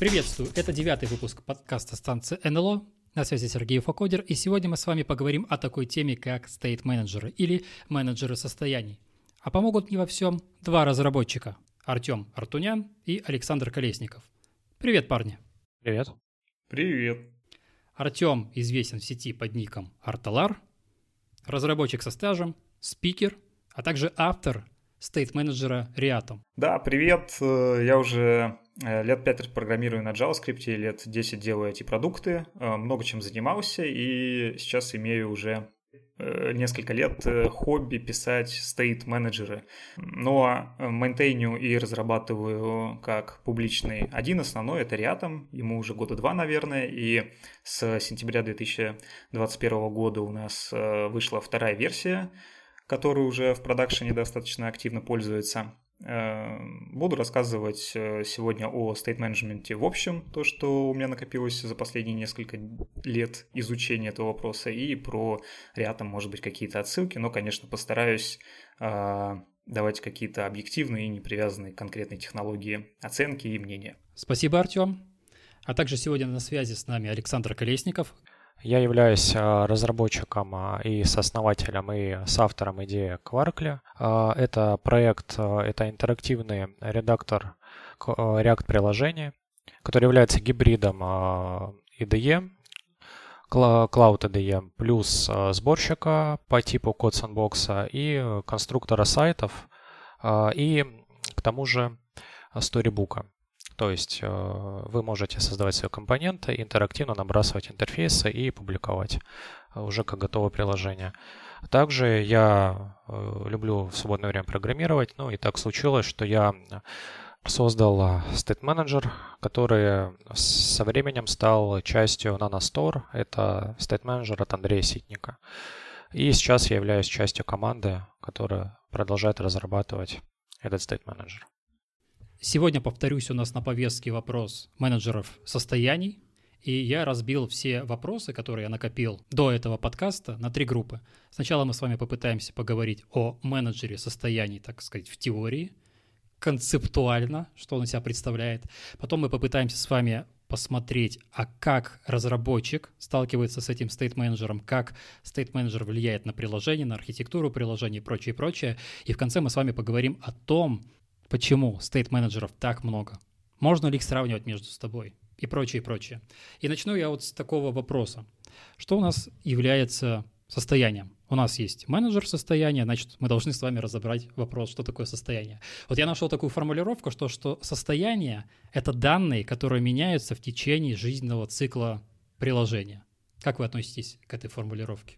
Приветствую, это девятый выпуск подкаста станции НЛО. На связи Сергей Факодер, и сегодня мы с вами поговорим о такой теме, как стейт-менеджеры или менеджеры состояний. А помогут мне во всем два разработчика – Артем Артунян и Александр Колесников. Привет, парни! Привет! Привет! Артем известен в сети под ником Арталар, разработчик со стажем, спикер, а также автор стейт-менеджера Reatom. Да, привет. Э, я уже э, лет 5 программирую на JavaScript, лет 10 делаю эти продукты, э, много чем занимался, и сейчас имею уже несколько лет хобби писать стейт-менеджеры. Но мейнтейню и разрабатываю как публичный один основной, это Reatom, ему уже года два, наверное, и с сентября 2021 года у нас вышла вторая версия, который уже в продакшене достаточно активно пользуется. Буду рассказывать э, сегодня о стейт-менеджменте в общем, то, что у меня накопилось за последние несколько лет изучения этого вопроса, и про рядом, может быть, какие-то отсылки, но, конечно, постараюсь э, давать какие-то объективные и не привязанные к конкретной технологии оценки и мнения. Спасибо, Артем. А также сегодня на связи с нами Александр Колесников, я являюсь а, разработчиком а, и сооснователем, и соавтором идеи Quarkly. А, это проект, это интерактивный редактор React-приложений, который является гибридом IDE, Cloud IDE, плюс сборщика по типу Code Sandbox и конструктора сайтов, и к тому же сторибука. То есть э, вы можете создавать свои компоненты, интерактивно набрасывать интерфейсы и публиковать э, уже как готовое приложение. Также я э, люблю в свободное время программировать. Ну и так случилось, что я создал State Manager, который со временем стал частью NanoStore. Это State Manager от Андрея Ситника. И сейчас я являюсь частью команды, которая продолжает разрабатывать этот State Manager. Сегодня, повторюсь, у нас на повестке вопрос менеджеров состояний, и я разбил все вопросы, которые я накопил до этого подкаста, на три группы. Сначала мы с вами попытаемся поговорить о менеджере состояний, так сказать, в теории, концептуально, что он из себя представляет. Потом мы попытаемся с вами посмотреть, а как разработчик сталкивается с этим стейт-менеджером, как стейт-менеджер влияет на приложение, на архитектуру приложения и прочее, прочее. И в конце мы с вами поговорим о том, Почему стейт-менеджеров так много? Можно ли их сравнивать между собой? И прочее, и прочее. И начну я вот с такого вопроса. Что у нас является состоянием? У нас есть менеджер состояния, значит, мы должны с вами разобрать вопрос, что такое состояние. Вот я нашел такую формулировку, что, что состояние — это данные, которые меняются в течение жизненного цикла приложения. Как вы относитесь к этой формулировке?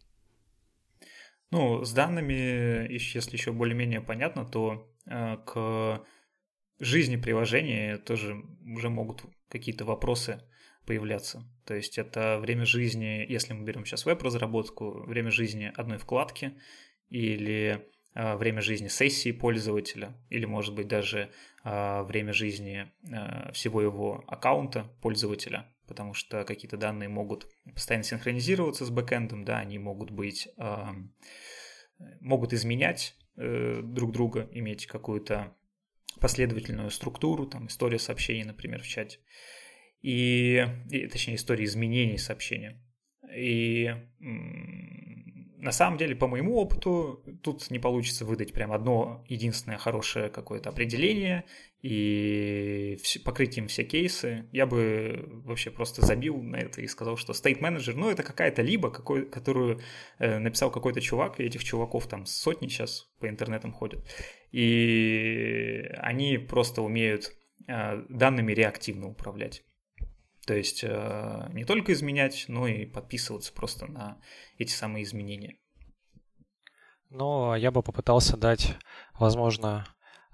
Ну, с данными, если еще более-менее понятно, то к жизни приложения тоже уже могут какие-то вопросы появляться. То есть это время жизни, если мы берем сейчас веб-разработку, время жизни одной вкладки или э, время жизни сессии пользователя, или, может быть, даже э, время жизни всего его аккаунта пользователя, потому что какие-то данные могут постоянно синхронизироваться с бэкэндом, да, они могут быть, могут изменять э, друг друга, иметь какую-то последовательную структуру, там история сообщений, например, в чате, и, и точнее история изменений сообщения. И на самом деле, по моему опыту, тут не получится выдать прям одно единственное хорошее какое-то определение и покрыть им все кейсы. Я бы вообще просто забил на это и сказал, что State Manager, ну, это какая-то либо, какой, которую э, написал какой-то чувак, и этих чуваков там сотни сейчас по интернетам ходят. И они просто умеют э, данными реактивно управлять. То есть э, не только изменять, но и подписываться просто на эти самые изменения. Ну, я бы попытался дать, возможно,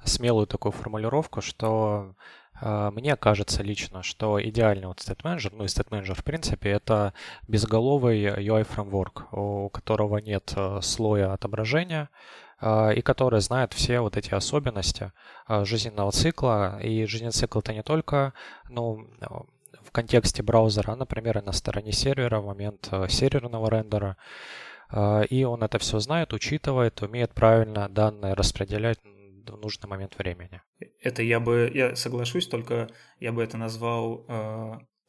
смелую такую формулировку, что э, мне кажется лично, что идеальный вот State Manager, ну и State Manager в принципе, это безголовый UI фреймворк, у которого нет э, слоя отображения, э, и который знает все вот эти особенности жизненного цикла. И жизненный цикл это не только ну, в контексте браузера, а, например, и на стороне сервера в момент серверного рендера. Э, и он это все знает, учитывает, умеет правильно данные распределять в нужный момент времени. Это я бы, я соглашусь, только я бы это назвал э,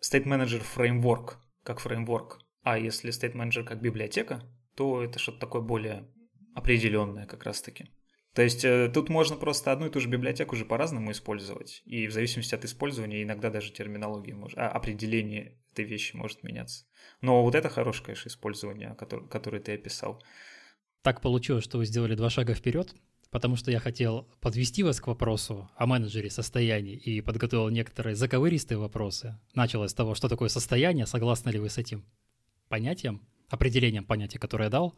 State Manager Framework, как фреймворк. А если State Manager как библиотека, то это что-то такое более определенное как раз-таки. То есть э, тут можно просто одну и ту же библиотеку уже по-разному использовать. И в зависимости от использования иногда даже терминология может, а, определение этой вещи может меняться. Но вот это хорошее, конечно, использование, которое, которое ты описал. Так получилось, что вы сделали два шага вперед, потому что я хотел подвести вас к вопросу о менеджере состояний и подготовил некоторые заковыристые вопросы. Началось с того, что такое состояние, согласны ли вы с этим понятием, определением понятия, которое я дал,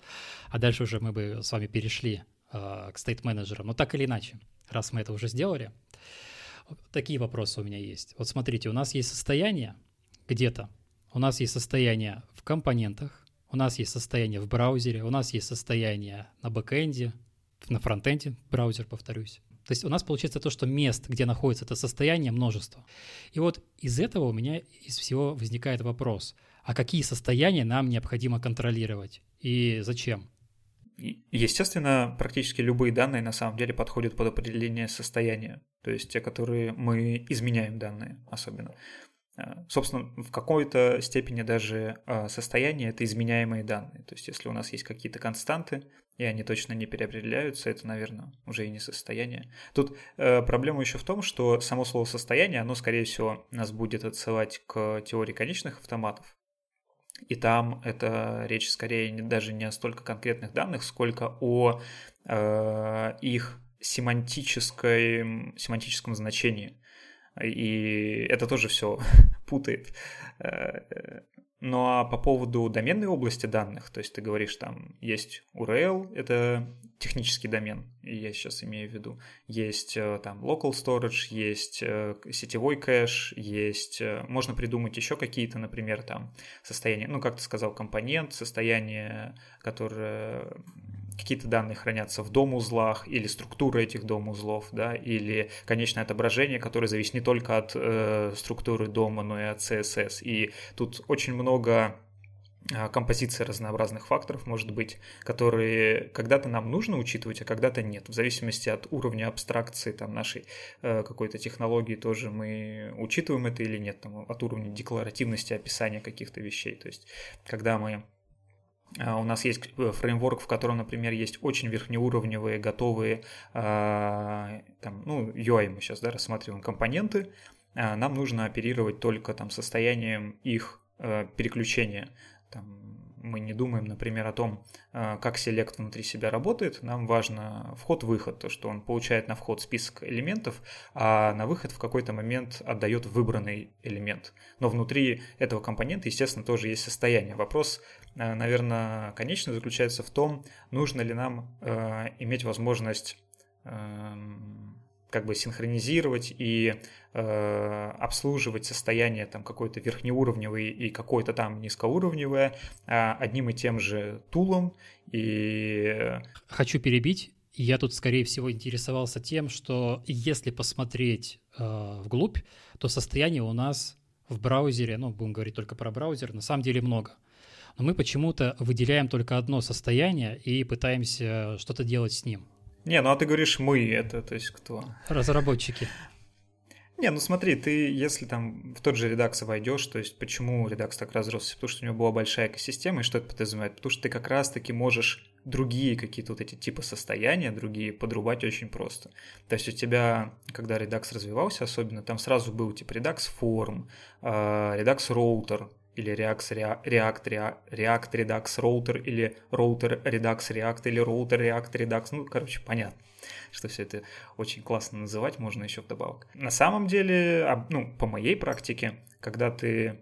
а дальше уже мы бы с вами перешли Э, к стейт-менеджерам. Но так или иначе, раз мы это уже сделали, такие вопросы у меня есть. Вот смотрите, у нас есть состояние где-то, у нас есть состояние в компонентах, у нас есть состояние в браузере, у нас есть состояние на бэкэнде, на фронтенде, браузер, повторюсь. То есть у нас получается то, что мест, где находится это состояние, множество. И вот из этого у меня из всего возникает вопрос, а какие состояния нам необходимо контролировать и зачем? Естественно, практически любые данные на самом деле подходят под определение состояния, то есть те, которые мы изменяем данные особенно. А, собственно, в какой-то степени даже а, состояние – это изменяемые данные. То есть, если у нас есть какие-то константы, и они точно не переопределяются, это, наверное, уже и не состояние. Тут э, проблема еще в том, что само слово «состояние», оно, скорее всего, нас будет отсылать к теории конечных автоматов, и там это речь скорее даже не о столько конкретных данных, сколько о э, их семантической, семантическом значении. И это тоже все путает. Э, ну а по поводу доменной области данных, то есть ты говоришь, там есть URL, это технический домен, я сейчас имею в виду, есть э, там local storage, есть э, сетевой кэш, есть, можно придумать еще какие-то, например, там состояния, ну как ты сказал, компонент, состояние, которое какие-то данные хранятся в дом-узлах, или структура этих дом-узлов, да, или конечное отображение, которое зависит не только от э, структуры дома, но и от CSS. И тут очень много а, композиция разнообразных факторов может быть, которые когда-то нам нужно учитывать, а когда-то нет. В зависимости от уровня абстракции там, нашей э, какой-то технологии тоже мы учитываем это или нет, там, от уровня декларативности описания каких-то вещей. То есть, когда мы у нас есть э, фреймворк, в котором, например, есть очень верхнеуровневые, готовые, а, там, ну, UI мы сейчас да, рассматриваем компоненты, а, нам нужно оперировать только там состоянием их э, переключения. Там, мы не думаем, например, о том, э, как селект внутри себя работает. Нам важно вход-выход, то, что он получает на вход список элементов, а на выход в какой-то момент отдает выбранный элемент. Но внутри этого компонента, естественно, тоже есть состояние. Вопрос, э, наверное, конечно заключается в том, нужно ли нам э, иметь возможность эм, как бы синхронизировать и обслуживать состояние там какое-то верхнеуровневое и какое-то там низкоуровневое э, одним и тем же тулом. И... Хочу перебить. Я тут, скорее всего, интересовался тем, что если посмотреть э, вглубь, то состояние у нас в браузере, ну, будем говорить только про браузер, на самом деле много. Но мы почему-то выделяем только одно состояние и пытаемся что-то делать с ним. Не, ну а ты говоришь мы, это то есть кто? Разработчики. Не, ну смотри, ты если там в тот же Redux войдешь, то есть почему Redux так разросся? Потому что у него была большая экосистема, и что это подразумевает? Потому что ты как раз-таки можешь другие какие-то вот эти типы состояния, другие подрубать очень просто. То есть у тебя, когда Redux развивался особенно, там сразу был типа Redux Form, а, Redux Router, или React, React, React Redux Router, или Router Redux React, или Router React Redux. Ну, короче, понятно, что все это очень классно называть можно еще вдобавок. На самом деле, ну, по моей практике, когда ты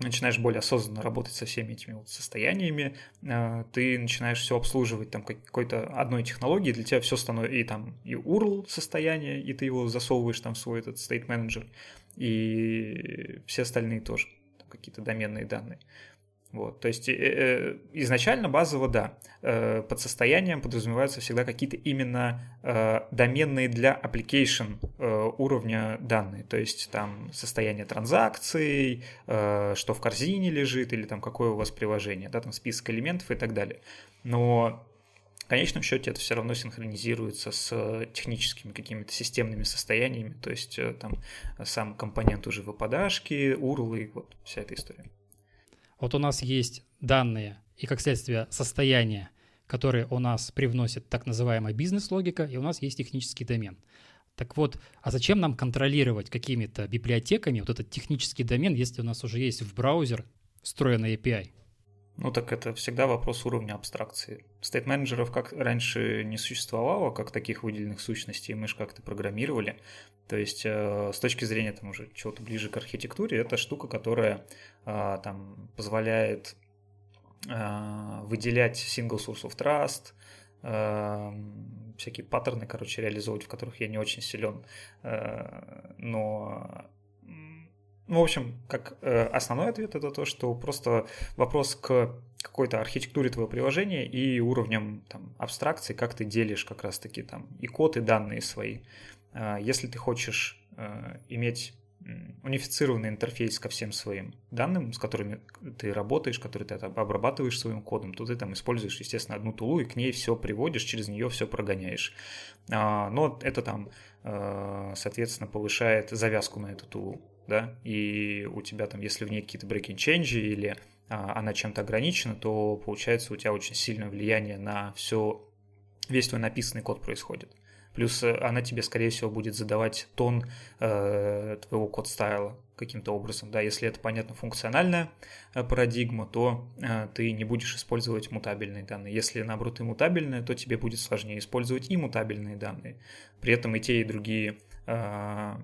начинаешь более осознанно работать со всеми этими вот состояниями, а, ты начинаешь все обслуживать там какой-то одной технологии, для тебя все становится, и там и URL состояние, и ты его засовываешь там в свой этот state manager, и все остальные тоже какие-то доменные данные. Вот, то есть э, э, изначально базово, да, э, под состоянием подразумеваются всегда какие-то именно доменные для application уровня данные, то есть там состояние транзакций, что в корзине лежит или там какое у вас приложение, да, там список элементов и так далее. Но в конечном счете это все равно синхронизируется с техническими какими-то системными состояниями, то есть там сам компонент уже выпадашки, урлы, вот вся эта история. Вот у нас есть данные и, как следствие, состояния, которые у нас привносит так называемая бизнес-логика, и у нас есть технический домен. Так вот, а зачем нам контролировать какими-то библиотеками вот этот технический домен, если у нас уже есть в браузер встроенный API? Ну так это всегда вопрос уровня абстракции. Стейт-менеджеров как раньше не существовало, как таких выделенных сущностей, мы же как-то программировали. То есть э, с точки зрения там уже чего-то ближе к архитектуре, это штука, которая там позволяет э, выделять single source of trust, всякие паттерны, короче, реализовывать, в которых я не очень силен. Но ну, в общем, как э, основной ответ это то, что просто вопрос к какой-то архитектуре твоего приложения и уровнем там, абстракции, как ты делишь как раз-таки там и код, и данные свои. А, если ты хочешь э, иметь унифицированный интерфейс ко всем своим данным, с которыми ты работаешь, которые ты обрабатываешь своим кодом, то ты там используешь, естественно, одну тулу и к ней все приводишь, через нее все прогоняешь. А, но это там, э, соответственно, повышает завязку на эту тулу, да, и у тебя там, если в ней какие-то breaking change или а, она чем-то ограничена, то получается у тебя очень сильное влияние на все, весь твой написанный код происходит. Плюс э, она тебе, скорее всего, будет задавать тон э, твоего код-стайла каким-то образом. Да, если это, понятно, функциональная э, парадигма, то э, ты не будешь использовать мутабельные данные. Если, наоборот, и мутабельные, то тебе будет сложнее использовать и мутабельные данные. При этом и те, и другие э,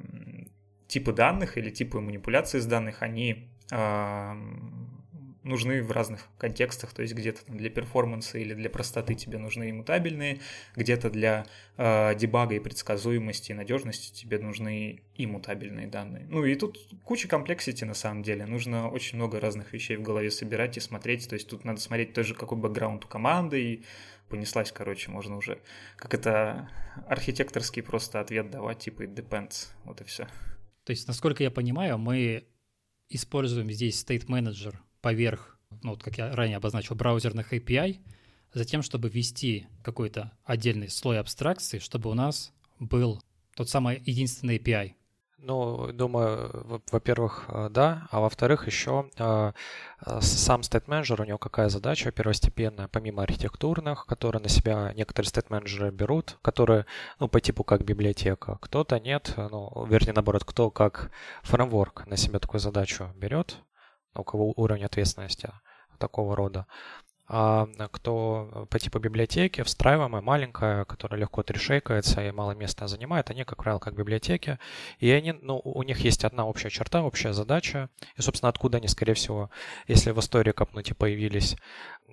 типы данных или типы манипуляции с данных, они э, нужны в разных контекстах, то есть где-то для перформанса или для простоты тебе нужны иммутабельные, где-то для э, дебага и предсказуемости и надежности тебе нужны иммутабельные данные. Ну и тут куча комплексити на самом деле, нужно очень много разных вещей в голове собирать и смотреть, то есть тут надо смотреть тоже какой бэкграунд у команды и понеслась, короче, можно уже как это архитекторский просто ответ давать, типа it depends, вот и все. То есть, насколько я понимаю, мы используем здесь state manager поверх, ну, вот как я ранее обозначил, браузерных API, затем, чтобы ввести какой-то отдельный слой абстракции, чтобы у нас был тот самый единственный API. Ну, думаю, во-первых, э, да, а во-вторых, еще э, э, сам Manager, у него какая задача первостепенная, помимо архитектурных, которые на себя некоторые Manager берут, которые, ну, по типу как библиотека, кто-то нет, ну, вернее, наоборот, кто как фреймворк на себя такую задачу берет, у кого уровень ответственности такого рода. А кто по типу библиотеки, встраиваемая, маленькая, которая легко трешейкается и мало места занимает, они, как правило, как библиотеки. И они, ну, у них есть одна общая черта, общая задача. И, собственно, откуда они, скорее всего, если в истории копнуть и появились,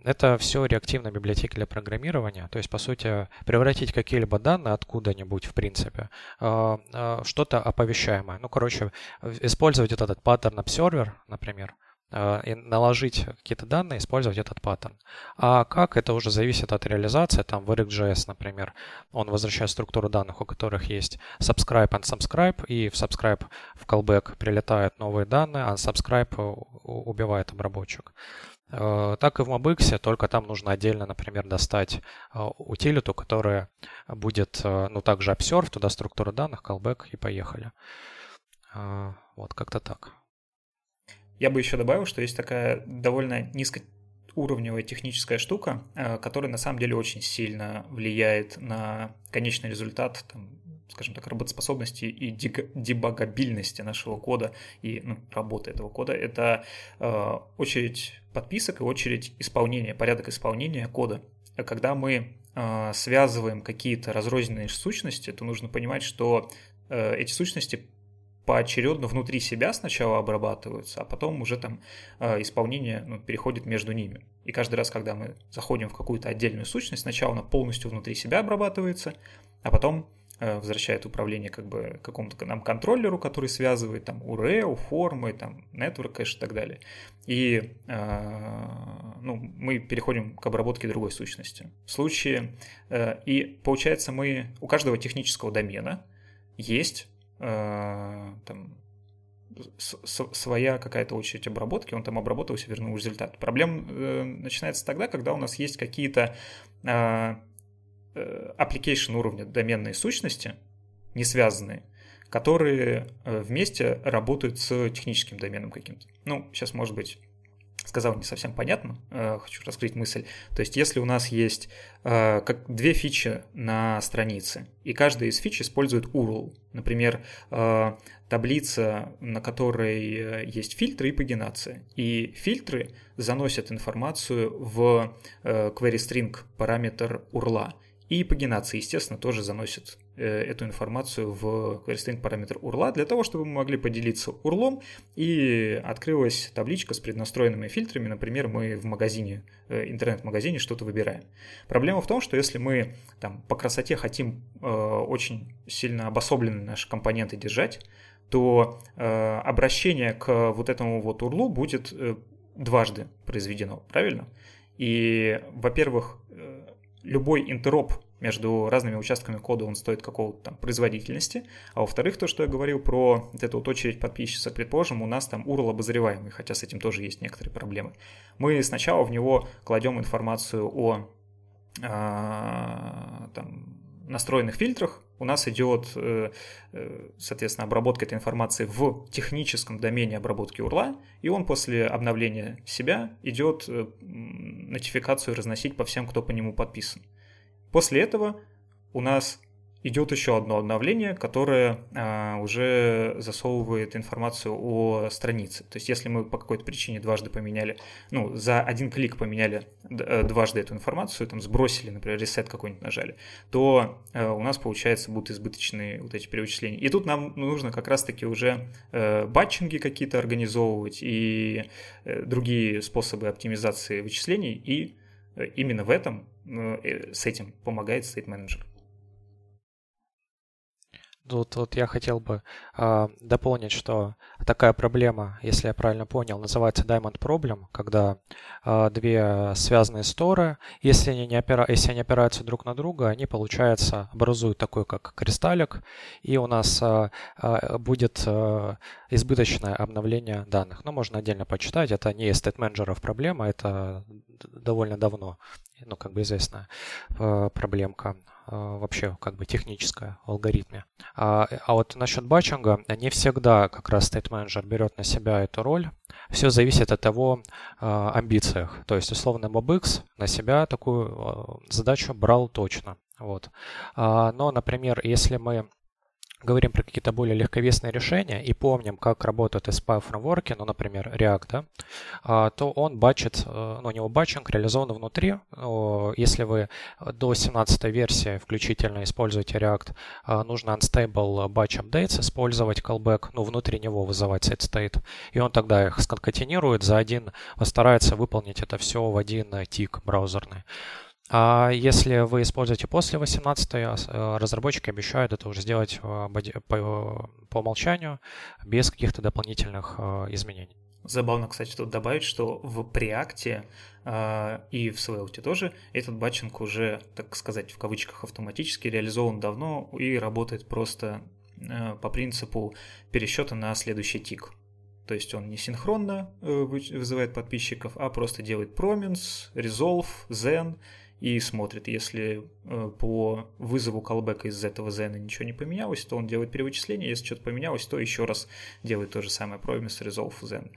это все реактивные библиотеки для программирования. То есть, по сути, превратить какие-либо данные откуда-нибудь, в принципе, что-то оповещаемое. Ну, короче, использовать этот паттерн observer, например, и наложить какие-то данные, использовать этот паттерн. А как, это уже зависит от реализации. Там в React.js, например, он возвращает структуру данных, у которых есть subscribe and subscribe, и в subscribe в callback прилетают новые данные, а subscribe убивает обработчик. Э, так и в MobX, только там нужно отдельно, например, достать э, утилиту, которая будет, ну, также observe, туда структура данных, callback и поехали. Вот, как-то так. Я бы еще добавил, что есть такая довольно низкоуровневая техническая штука, э, которая на самом деле очень сильно влияет на конечный результат, там, скажем так, работоспособности и дебагабильности нашего кода и ну, работы этого кода. Это э, очередь подписок и очередь исполнения, порядок исполнения кода. Когда мы э, связываем какие-то разрозненные сущности, то нужно понимать, что эти сущности поочередно внутри себя сначала обрабатываются, а потом уже там э, исполнение ну, переходит между ними. И каждый раз, когда мы заходим в какую-то отдельную сущность, сначала она полностью внутри себя обрабатывается, а потом э, возвращает управление как бы какому-то нам контроллеру, который связывает там URL, формы, там network кэш и так далее. И э, ну, мы переходим к обработке другой сущности. В случае, и получается мы, у каждого технического домена есть там, своя какая-то очередь обработки, он там обработался, вернул результат. Проблема э, начинается тогда, когда у нас есть какие-то э, э, application уровня доменной сущности, не связанные, которые э, вместе работают с техническим доменом каким-то. Ну, сейчас, может быть, сказал не совсем понятно, э, хочу раскрыть мысль. То есть, если у нас есть э, как две фичи на странице, и каждая из фич использует URL, например, э, таблица, на которой есть фильтры и пагинация, и фильтры заносят информацию в query string параметр URL, и пагинация, естественно, тоже заносит эту информацию в query параметр URL для того, чтобы мы могли поделиться URL и открылась табличка с преднастроенными фильтрами. Например, мы в магазине, э, интернет-магазине что-то выбираем. Проблема в том, что если мы там, по красоте хотим э, очень сильно обособленные наши компоненты держать, то э, обращение к вот этому вот URL будет э, дважды произведено, правильно? И, во-первых, любой интероп между разными участками кода, он стоит какого-то там производительности. А во-вторых, то, что я говорил про вот эту вот очередь подписчиков, предположим, у нас там URL обозреваемый, хотя с этим тоже есть некоторые проблемы. Мы сначала в него кладем информацию о а, там, настроенных фильтрах, у нас идет, э, э, соответственно, обработка этой информации в техническом домене обработки URL, и он после обновления себя идет э, нотификацию разносить по всем, кто по нему подписан. После этого у нас идет еще одно обновление, которое а, уже засовывает информацию о странице. То есть, если мы по какой-то причине дважды поменяли, ну, за один клик поменяли э, дважды эту информацию, там сбросили, например, ресет какой-нибудь нажали, то э, у нас, получается, будут избыточные вот эти перевычисления. И тут нам нужно как раз-таки уже э, батчинги какие-то организовывать и другие способы оптимизации вычислений, и именно в этом, э, с этим помогает State Manager. Тут вот я хотел бы э, дополнить, что такая проблема, если я правильно понял, называется Diamond Problem, когда э, две связанные сторы, если они, не опира... если они опираются друг на друга, они, получается, образуют такой, как кристаллик, и у нас э, э, будет э, избыточное обновление данных. Но можно отдельно почитать, это не state менеджеров проблема, это довольно давно, ну, как бы известная э, проблемка вообще как бы техническая в алгоритме. А, а вот насчет батчинга, не всегда как раз Manager берет на себя эту роль. Все зависит от его а, амбициях. То есть, условно, MobX на себя такую а, задачу брал точно. Вот. А, но, например, если мы говорим про какие-то более легковесные решения и помним, как работают SPI фреймворки, ну, например, React, да, а, то он бачит, э, ну, него батчинг реализован внутри. Если вы до 17 версии включительно используете React, а, нужно unstable batch updates использовать callback, ну, внутри него вызывать set state, и он тогда их сконкатинирует за один, постарается выполнить это все в один тик браузерный. А если вы используете после 18 э, разработчики обещают это уже сделать э, по, по умолчанию без каких-то дополнительных э, изменений. Забавно, кстати, тут добавить, что в Preact э, и в Svelte тоже этот батчинг уже, так сказать, в кавычках автоматически реализован давно и работает просто э, по принципу пересчета на следующий тик. То есть он не синхронно э, вызывает подписчиков, а просто делает prominence, resolve, then и смотрит. Если э, по вызову колбека из этого зена ничего не поменялось, то он делает перевычисление. Если что-то поменялось, то еще раз делает то же самое promise resolve zen.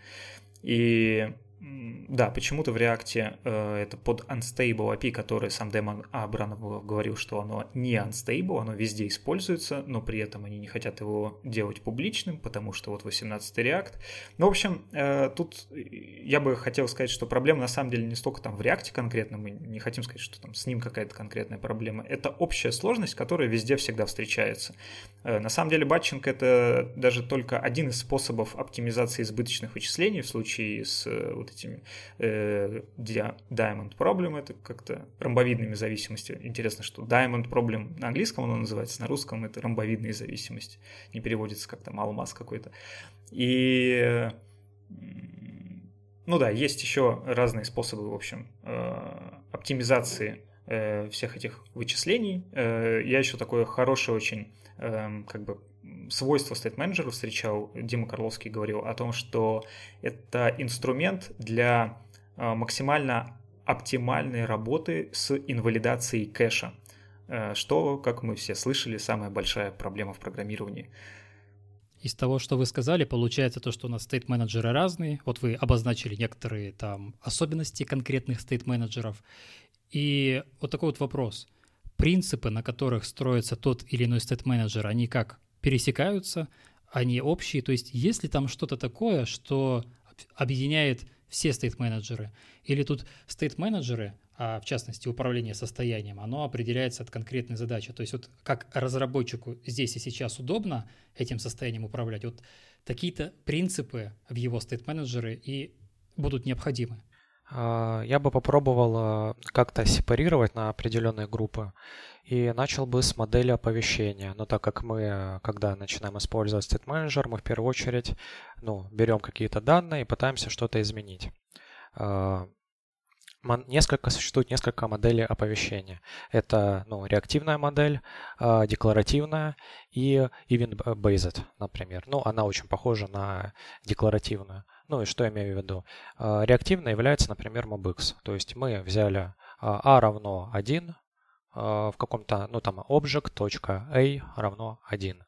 И да, почему-то в React э, это под unstable API, который сам Дэмон Абранов говорил, что оно не unstable, оно везде используется, но при этом они не хотят его делать публичным, потому что вот 18 React. Ну, в общем, э, тут я бы хотел сказать, что проблема на самом деле не столько там в React конкретно, мы не хотим сказать, что там с ним какая-то конкретная проблема. Это общая сложность, которая везде всегда встречается. Э, на самом деле батчинг это даже только один из способов оптимизации избыточных вычислений в случае с э, вот этими э, Diamond Problem, это как-то ромбовидными зависимостями. Интересно, что Diamond Problem на английском оно называется, на русском это ромбовидные зависимости. Не переводится как там алмаз какой-то. И ну да, есть еще разные способы, в общем, э, оптимизации э, всех этих вычислений. Э, я еще такое хорошее очень эм, как бы свойство State Manager встречал, Дима Карловский говорил о том, что это инструмент для максимально оптимальной работы с инвалидацией кэша, что, как мы все слышали, самая большая проблема в программировании. Из того, что вы сказали, получается то, что у нас стейт-менеджеры разные. Вот вы обозначили некоторые там особенности конкретных стейт-менеджеров. И вот такой вот вопрос. Принципы, на которых строится тот или иной стейт-менеджер, они как пересекаются, они общие. То есть есть ли там что-то такое, что объединяет все стейт-менеджеры? Или тут стейт-менеджеры, а в частности управление состоянием, оно определяется от конкретной задачи. То есть вот как разработчику здесь и сейчас удобно этим состоянием управлять, вот такие-то принципы в его стейт-менеджеры и будут необходимы. А, я бы попробовал а, как-то сепарировать на определенные группы и начал бы с модели оповещения. Но так как мы, когда начинаем использовать State Manager, мы в первую очередь ну, берем какие-то данные и пытаемся что-то изменить. А, несколько, существует несколько моделей оповещения. Это ну, реактивная модель, декларативная и event-based, например. Ну, она очень похожа на декларативную. Ну и что я имею в виду? Э, реактивная является, например, mobx. То есть мы взяли a равно 1 в каком-то, ну там, object.a равно 1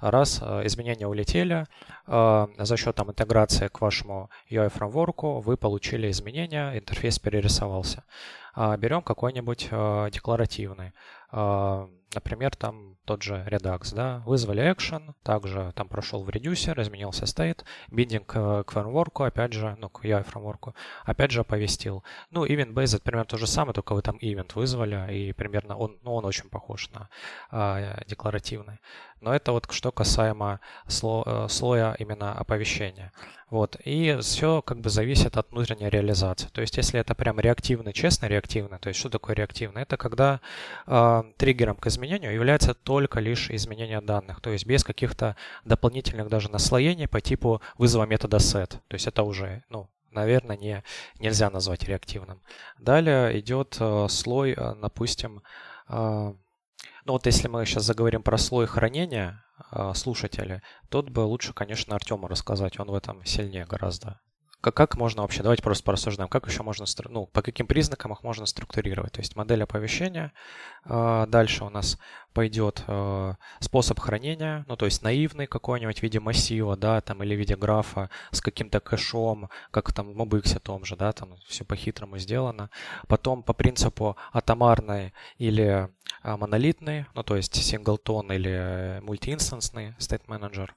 раз изменения улетели, за счет там, интеграции к вашему UI-фреймворку вы получили изменения, интерфейс перерисовался. А, берем какой-нибудь декларативный. Например, там тот же Redux, да, вызвали action, также там прошел в редюсер, изменился state, биндинг к, фреймворку, опять же, ну, к UI фреймворку, опять же оповестил. Ну, event based примерно то же самое, только вы там event вызвали, и примерно он, ну, он очень похож на а, декларативный. Но это вот что касаемо сло, э, слоя именно оповещения. Вот. И все как бы зависит от внутренней реализации. То есть, если это прям реактивно, честно реактивно, то есть, что такое реактивно? Это когда э, триггером к изменению является только лишь изменение данных, то есть без каких-то дополнительных даже наслоений по типу вызова метода set. То есть, это уже, ну, наверное, не, нельзя назвать реактивным. Далее идет э, слой, э, допустим, э, ну вот если мы сейчас заговорим про слой хранения слушателя, тот бы лучше, конечно, Артему рассказать, он в этом сильнее гораздо. Как, как можно вообще, давайте просто порассуждаем, как еще можно, ну, по каким признакам их можно структурировать. То есть модель оповещения, э, дальше у нас пойдет э, способ хранения, ну, то есть наивный какой-нибудь в виде массива, да, там, или в виде графа с каким-то кэшом, как там в MobX том же, да, там все по-хитрому сделано. Потом по принципу атомарной или э, монолитный, ну, то есть синглтон или мультиинстансный state а,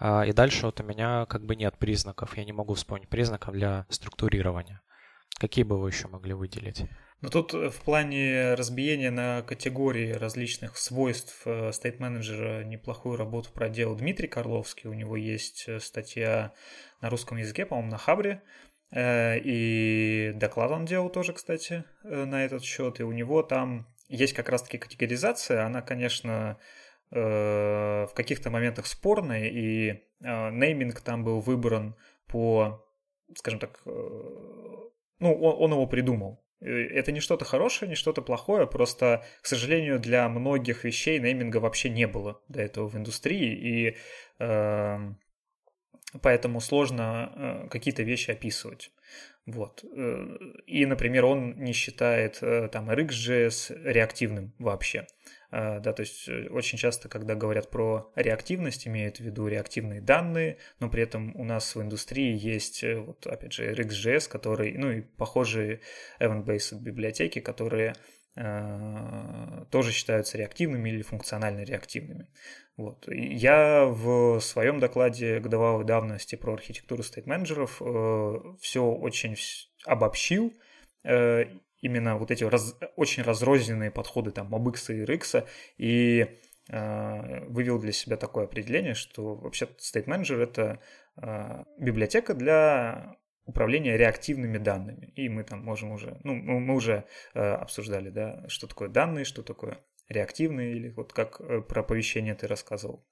и дальше вот у меня как бы нет признаков. Я не могу вспомнить признаков для структурирования. Какие бы вы еще могли выделить? Ну тут э, в плане разбиения на категории различных свойств э, State Manager неплохую работу проделал Дмитрий Карловский. У него есть э, статья на русском языке, по-моему, на Хабре. И доклад он делал тоже, кстати, на этот счет. И у него там есть как раз-таки категоризация. Она, конечно, в каких-то моментах спорный, и э, нейминг там был выбран по, скажем так, э, ну, он, он его придумал. Это не что-то хорошее, не что-то плохое, просто, к сожалению, для многих вещей нейминга вообще не было до этого в индустрии, и э, поэтому сложно э, какие-то вещи описывать. Вот. И, например, он не считает там RxJS реактивным вообще. А, да, то есть э, очень часто, когда говорят про реактивность, имеют в виду реактивные данные, но при этом у нас в индустрии есть, э, вот, опять же, RxJS, который, ну и похожие event-based библиотеки, которые э, тоже считаются реактивными или функционально реактивными. Вот. Я в своем докладе годовалой давности про архитектуру стейт-менеджеров э, все очень обобщил э, именно вот эти раз, очень разрозненные подходы там MobX и RX, и э, вывел для себя такое определение, что вообще State Manager — это э, библиотека для управления реактивными данными. И мы там можем уже, ну, мы уже э, обсуждали, да, что такое данные, что такое реактивные, или вот как э, про оповещение ты рассказывал.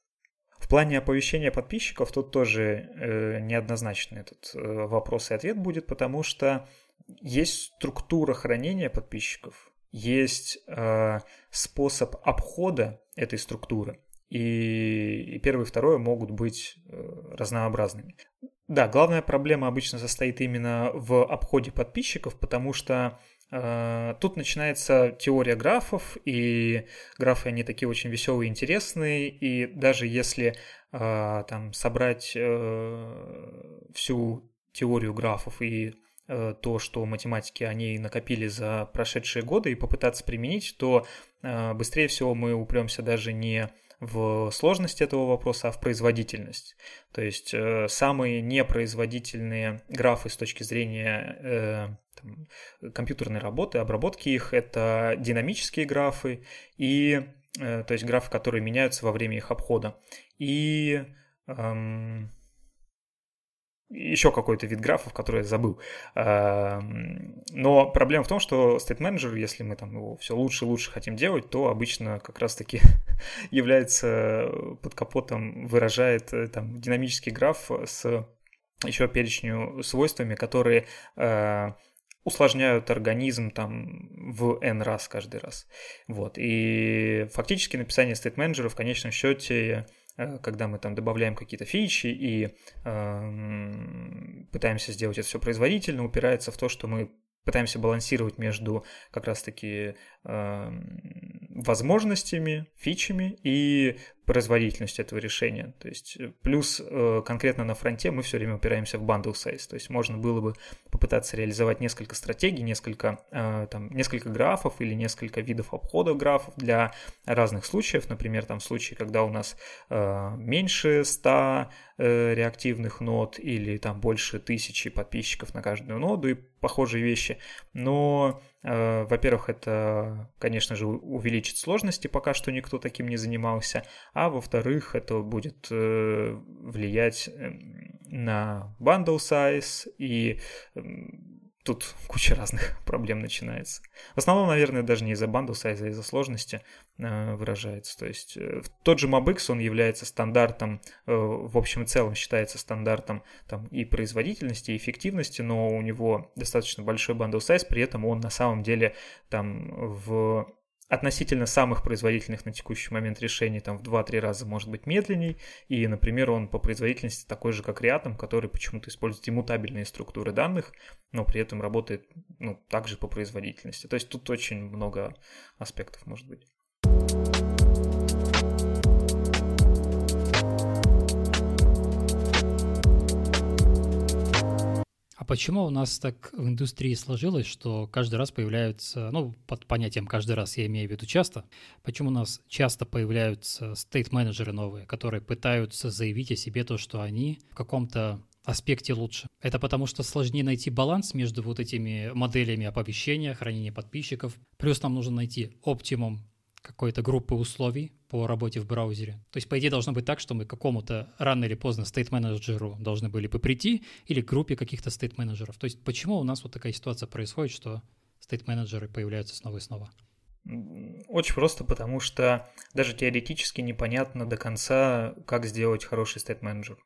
В плане оповещения подписчиков тут тоже э, неоднозначный этот э, вопрос и ответ будет, потому что есть структура хранения подписчиков, есть э, способ обхода этой структуры, и, и первое и второе могут быть э, разнообразными. Да, главная проблема обычно состоит именно в обходе подписчиков, потому что э, тут начинается теория графов, и графы они такие очень веселые интересные, и даже если э, там собрать э, всю теорию графов и то, что математики они накопили за прошедшие годы и попытаться применить, то э, быстрее всего мы упремся даже не в сложность этого вопроса, а в производительность. То есть э, самые непроизводительные графы с точки зрения э, там, компьютерной работы, обработки их, это динамические графы и э, то есть графы, которые меняются во время их обхода. И эм, еще какой-то вид графов, который я забыл. Эм, но проблема в том, что State Manager, если мы там его все лучше и лучше хотим делать, то обычно как раз-таки является под капотом, выражает э, там динамический граф с еще перечню свойствами, которые э, усложняют организм там в n раз каждый раз. Вот. И фактически написание manager в конечном счете Э, когда мы там добавляем какие-то фичи и э, пытаемся сделать это все производительно, упирается в то, что мы пытаемся балансировать между как раз-таки э, возможностями, фичами и производительностью этого решения. То есть э, плюс э, конкретно на фронте мы все время упираемся в bundle size. То есть можно было бы попытаться реализовать несколько стратегий, несколько, э, там, несколько графов или несколько видов обхода графов для разных случаев. Например, там в случае, когда у нас меньше 100 реактивных нод или там больше тысячи подписчиков на каждую ноду и похожие вещи. Но во-первых, это, конечно же, увеличит сложности, пока что никто таким не занимался, а во-вторых, это будет э, влиять эм, на bundle size и эм, тут куча разных проблем начинается. В основном, наверное, даже не из-за bundle size а, а из-за сложности э, выражается. То есть э, тот же MobX, он является стандартом, э, в общем и целом считается стандартом там, и производительности, и эффективности, но у него достаточно большой bundle size, при этом он на самом деле там в относительно самых производительных на текущий момент решений там в 2-3 раза может быть медленней, и, например, он по производительности такой же, как Reatom, который почему-то использует иммутабельные структуры данных, но при этом работает ну, также по производительности. То есть тут очень много аспектов может быть. А почему у нас так в индустрии сложилось, что каждый раз появляются, ну, под понятием каждый раз я имею в виду часто, почему у нас часто появляются стейт-менеджеры новые, которые пытаются заявить о себе то, что они в каком-то аспекте лучше. Это потому, что сложнее найти баланс между вот этими моделями оповещения, хранения подписчиков. Плюс нам нужно найти оптимум какой-то группы условий по работе в браузере. То есть, по идее, должно быть так, что мы какому-то рано или поздно стейт-менеджеру должны были бы прийти или к группе каких-то стейт-менеджеров. То есть, почему у нас вот такая ситуация происходит, что стейт-менеджеры появляются снова и снова? Очень просто, потому что даже теоретически непонятно до конца, как сделать хороший стейт-менеджер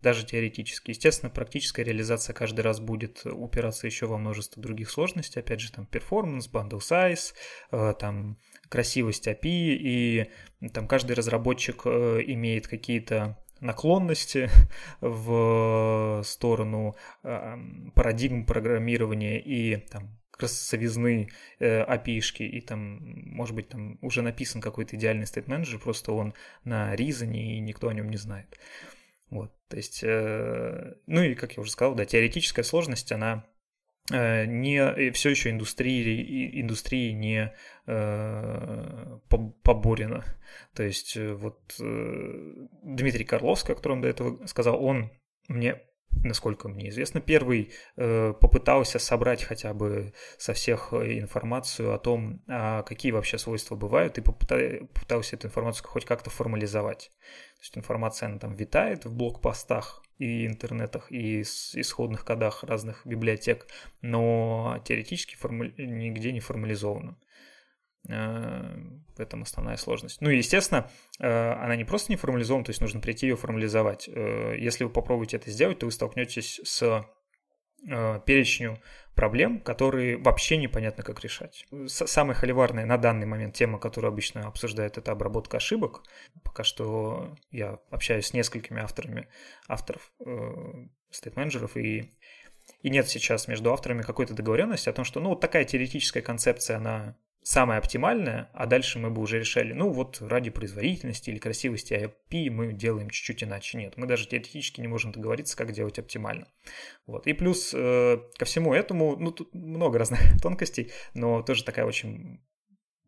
даже теоретически. Естественно, практическая реализация каждый раз будет упираться еще во множество других сложностей, опять же, там, performance, bundle size, э, там, красивость API, и там каждый разработчик э, имеет какие-то наклонности в сторону э, парадигм программирования и там красовизны э, API-шки, и там, может быть, там уже написан какой-то идеальный стейт-менеджер, просто он на ризане, и никто о нем не знает. Вот, то есть, э, ну и, как я уже сказал, да, теоретическая сложность, она не все еще индустрии, индустрии не э, поборена. То есть, э, вот э, Дмитрий Карловский, о котором до этого сказал, он мне насколько мне известно, первый э, попытался собрать хотя бы со всех э, информацию о том, а какие вообще свойства бывают, и попытался эту информацию хоть как-то формализовать. То есть информация она там витает в блокпостах и интернетах, и исходных кодах разных библиотек, но теоретически форму... нигде не формализована. Э, в этом основная сложность. Ну и, естественно, э, она не просто не формализована, то есть нужно прийти ее формализовать. Э, если вы попробуете это сделать, то вы столкнетесь с перечню проблем, которые вообще непонятно, как решать. Самая холиварная на данный момент тема, которую обычно обсуждают, это обработка ошибок. Пока что я общаюсь с несколькими авторами, авторов стейт-менеджеров, и, и нет сейчас между авторами какой-то договоренности о том, что ну, вот такая теоретическая концепция, она самое оптимальное, а дальше мы бы уже решали, ну вот ради производительности или красивости IP мы делаем чуть-чуть иначе. Нет, мы даже теоретически не можем договориться, как делать оптимально. Вот. И плюс э, ко всему этому, ну тут много разных тонкостей, но тоже такая очень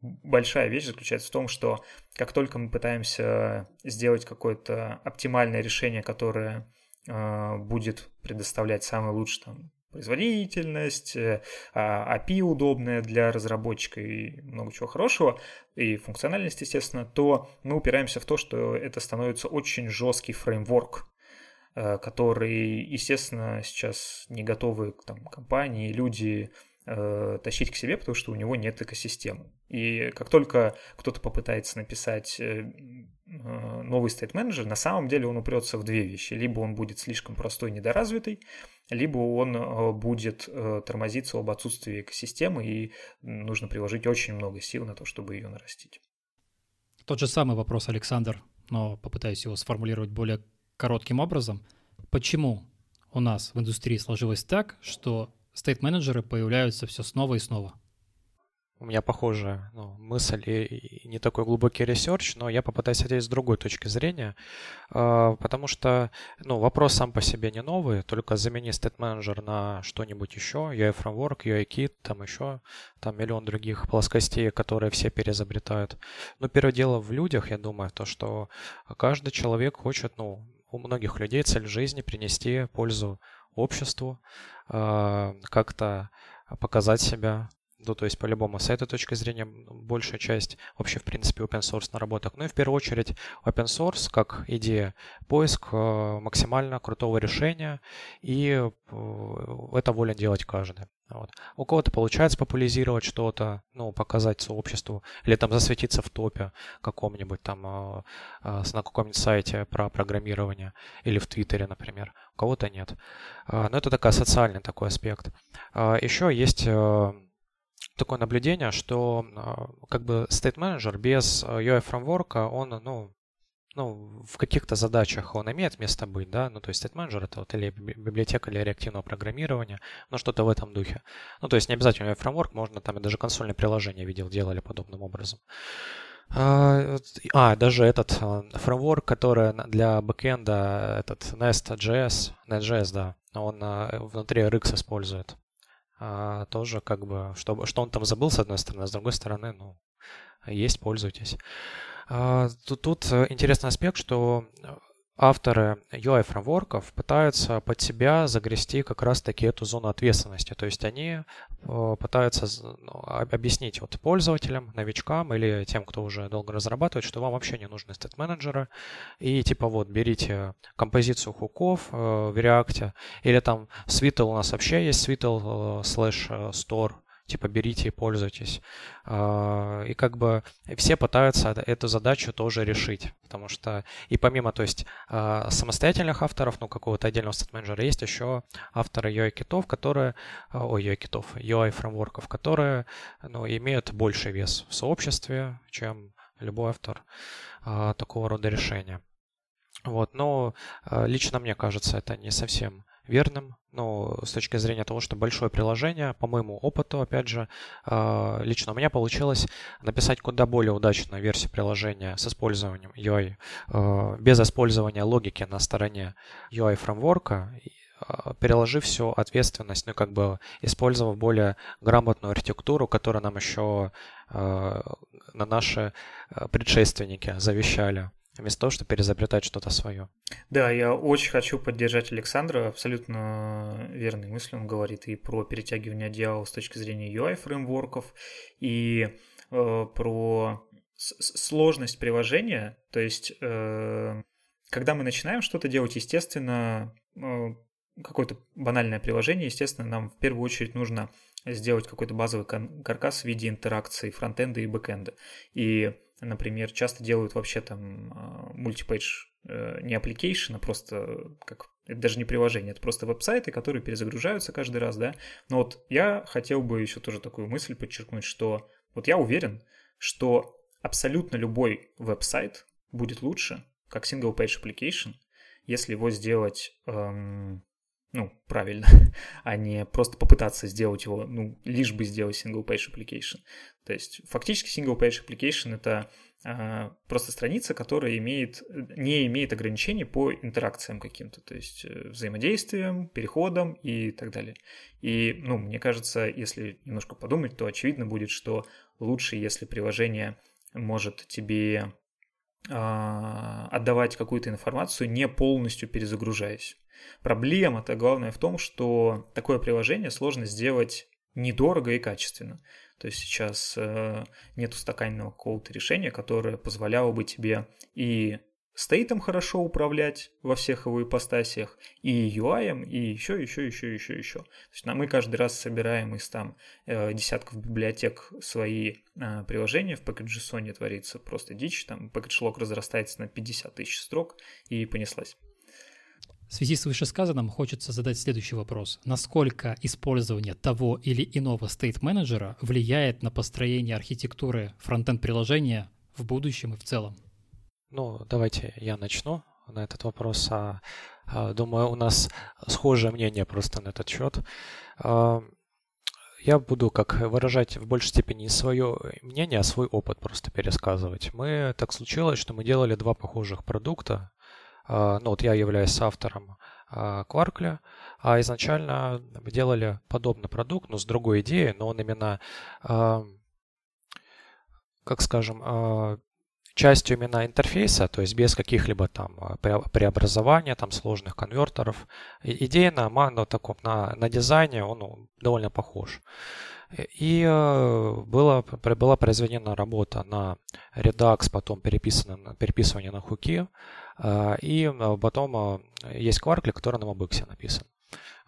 большая вещь заключается в том, что как только мы пытаемся сделать какое-то оптимальное решение, которое э, будет предоставлять самый лучший там, производительность, API э, а, удобная для разработчика и много чего хорошего, и функциональность, естественно, то мы упираемся в то, что это становится очень жесткий фреймворк, э, который, естественно, сейчас не готовы там, компании, люди э, тащить к себе, потому что у него нет экосистемы. И как только кто-то попытается написать новый стейт-менеджер, на самом деле он упрется в две вещи. Либо он будет слишком простой, недоразвитый, либо он э, будет э, тормозиться об отсутствии экосистемы, и нужно приложить очень много сил на то, чтобы ее нарастить. Тот же самый вопрос, Александр, но попытаюсь его сформулировать более коротким образом. Почему у нас в индустрии сложилось так, что state-менеджеры появляются все снова и снова? У меня похожая ну, мысль и, не такой глубокий research, но я попытаюсь ответить с другой точки зрения, э, потому что ну, вопрос сам по себе не новый, только замени state manager на что-нибудь еще, UI Framework, UI Kit, там еще там миллион других плоскостей, которые все переизобретают. Но первое дело в людях, я думаю, то, что каждый человек хочет, ну, у многих людей цель жизни принести пользу обществу, э, как-то показать себя, ну, то есть, по-любому, с этой точки зрения, большая часть вообще, в принципе, open source наработок. Ну и в первую очередь, open source как идея, поиск э, максимально крутого решения, и э, это волен делать каждый. Вот. У кого-то получается популяризировать что-то, ну, показать сообществу, или там засветиться в топе каком-нибудь там э, на каком-нибудь сайте про программирование, или в Твиттере, например. У кого-то нет. Но это такой социальный такой аспект. Еще есть такое наблюдение, что а, как бы State Manager без а, UI фреймворка, он, ну, ну, в каких-то задачах он имеет место быть, да, ну, то есть State Manager это вот или библиотека или реактивного программирования, ну, что-то в этом духе. Ну, то есть не обязательно фреймворк, можно там и даже консольное приложение видел, делали подобным образом. А, а даже этот фреймворк, который для бэкэнда, этот Nest.js, Nest.js, да, он внутри RX использует а, тоже как бы, что, что он там забыл, с одной стороны, а с другой стороны, ну, есть, пользуйтесь. А, тут, тут интересный аспект, что авторы UI фреймворков пытаются под себя загрести как раз-таки эту зону ответственности. То есть они э, пытаются ну, объяснить вот пользователям, новичкам или тем, кто уже долго разрабатывает, что вам вообще не нужны стейт-менеджеры. И типа вот берите композицию хуков э, в React или там Sweetle у нас вообще есть Sweetle slash store типа берите и пользуйтесь. А, и как бы все пытаются эту задачу тоже решить, потому что и помимо, то есть а, самостоятельных авторов, ну какого-то отдельного стат-менеджера, есть еще авторы UI-китов, которые, а, ой, UI-китов, UI-фреймворков, которые ну, имеют больший вес в сообществе, чем любой автор такого рода решения. Вот, но лично мне кажется, это не совсем верным, ну, с точки зрения того, что большое приложение, по моему опыту, опять же, а, лично у меня получилось написать куда более удачную версию приложения с использованием UI, а, без использования логики на стороне UI фреймворка, а, переложив всю ответственность, ну, как бы использовав более грамотную архитектуру, которую нам еще на наши предшественники завещали вместо того, чтобы переизобретать что-то свое. Да, я очень хочу поддержать Александра, абсолютно верные мысли он говорит и про перетягивание одеяла с точки зрения UI-фреймворков, и э, про сложность приложения, то есть э, когда мы начинаем что-то делать, естественно, э, какое-то банальное приложение, естественно, нам в первую очередь нужно сделать какой-то базовый каркас в виде интеракции фронтенда и бэкенда. И, например, часто делают вообще там а, multipage э, не application, а просто как это даже не приложение, это просто веб-сайты, которые перезагружаются каждый раз, да. Но вот я хотел бы еще тоже такую мысль подчеркнуть, что вот я уверен, что абсолютно любой веб-сайт будет лучше, как single-page application, если его сделать эм, ну, правильно, а не просто попытаться сделать его, ну, лишь бы сделать single-page application. То есть фактически single-page application — это а, просто страница, которая имеет, не имеет ограничений по интеракциям каким-то, то есть э, взаимодействием, переходом и так далее. И, ну, мне кажется, если немножко подумать, то очевидно будет, что лучше, если приложение может тебе отдавать какую-то информацию, не полностью перезагружаясь. Проблема-то главная в том, что такое приложение сложно сделать недорого и качественно. То есть сейчас э, нет устаканенного какого-то решения, которое позволяло бы тебе и стейтом хорошо управлять во всех его ипостасиях, и UI, и еще, еще, еще, еще, еще. То есть мы каждый раз собираем из там э, десятков библиотек свои э, приложения, в Package.json творится просто дичь, там package разрастается на 50 тысяч строк, и понеслась. В связи с вышесказанным хочется задать следующий вопрос. Насколько использование того или иного стейт-менеджера влияет на построение архитектуры фронтенд-приложения в будущем и в целом? Ну, давайте я начну на этот вопрос. А, а, думаю, у нас схожее мнение просто на этот счет. А, я буду как выражать в большей степени свое мнение, а свой опыт просто пересказывать. Мы так случилось, что мы делали два похожих продукта ну вот я являюсь автором Кваркля, а изначально делали подобный продукт, но с другой идеей, но он именно, как скажем, частью именно интерфейса, то есть без каких-либо там преобразования, там сложных конвертеров. Идея на, на, таком, на, на дизайне, он ну, довольно похож. И э, была, была произведена работа на Redux, потом переписано, переписывание на хуки, а, и а, потом а, есть Quarkly, который на Mobix написан.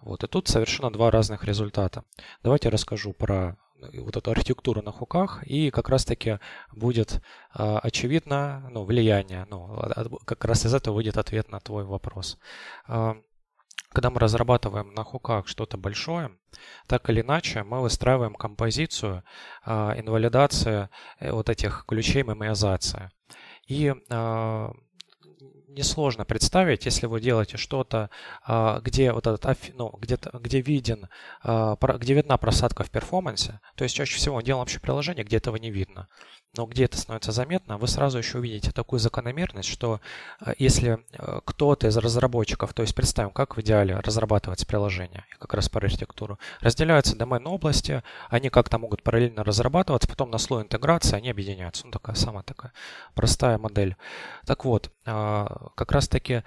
Вот, и тут совершенно два разных результата. Давайте расскажу про э, вот эту архитектуру на хуках, и как раз-таки будет очевидно ну, влияние. Ну, как раз из этого выйдет ответ на твой вопрос. Когда мы разрабатываем на хуках что-то большое, так или иначе мы выстраиваем композицию инвалидации э, вот этих ключей мемоизации. И несложно представить, если вы делаете что-то, а, где вот этот, ну, где, где виден, а, где видна просадка в перформансе, то есть чаще всего мы делаем вообще приложение, где этого не видно но где это становится заметно, вы сразу еще увидите такую закономерность, что э, если э, кто-то из разработчиков, то есть представим, как в идеале разрабатывается приложение, как раз по архитектуру, разделяются домен области, они как-то могут параллельно разрабатываться, потом на слой интеграции они объединяются. Ну, такая самая такая простая модель. Так вот, э, как раз таки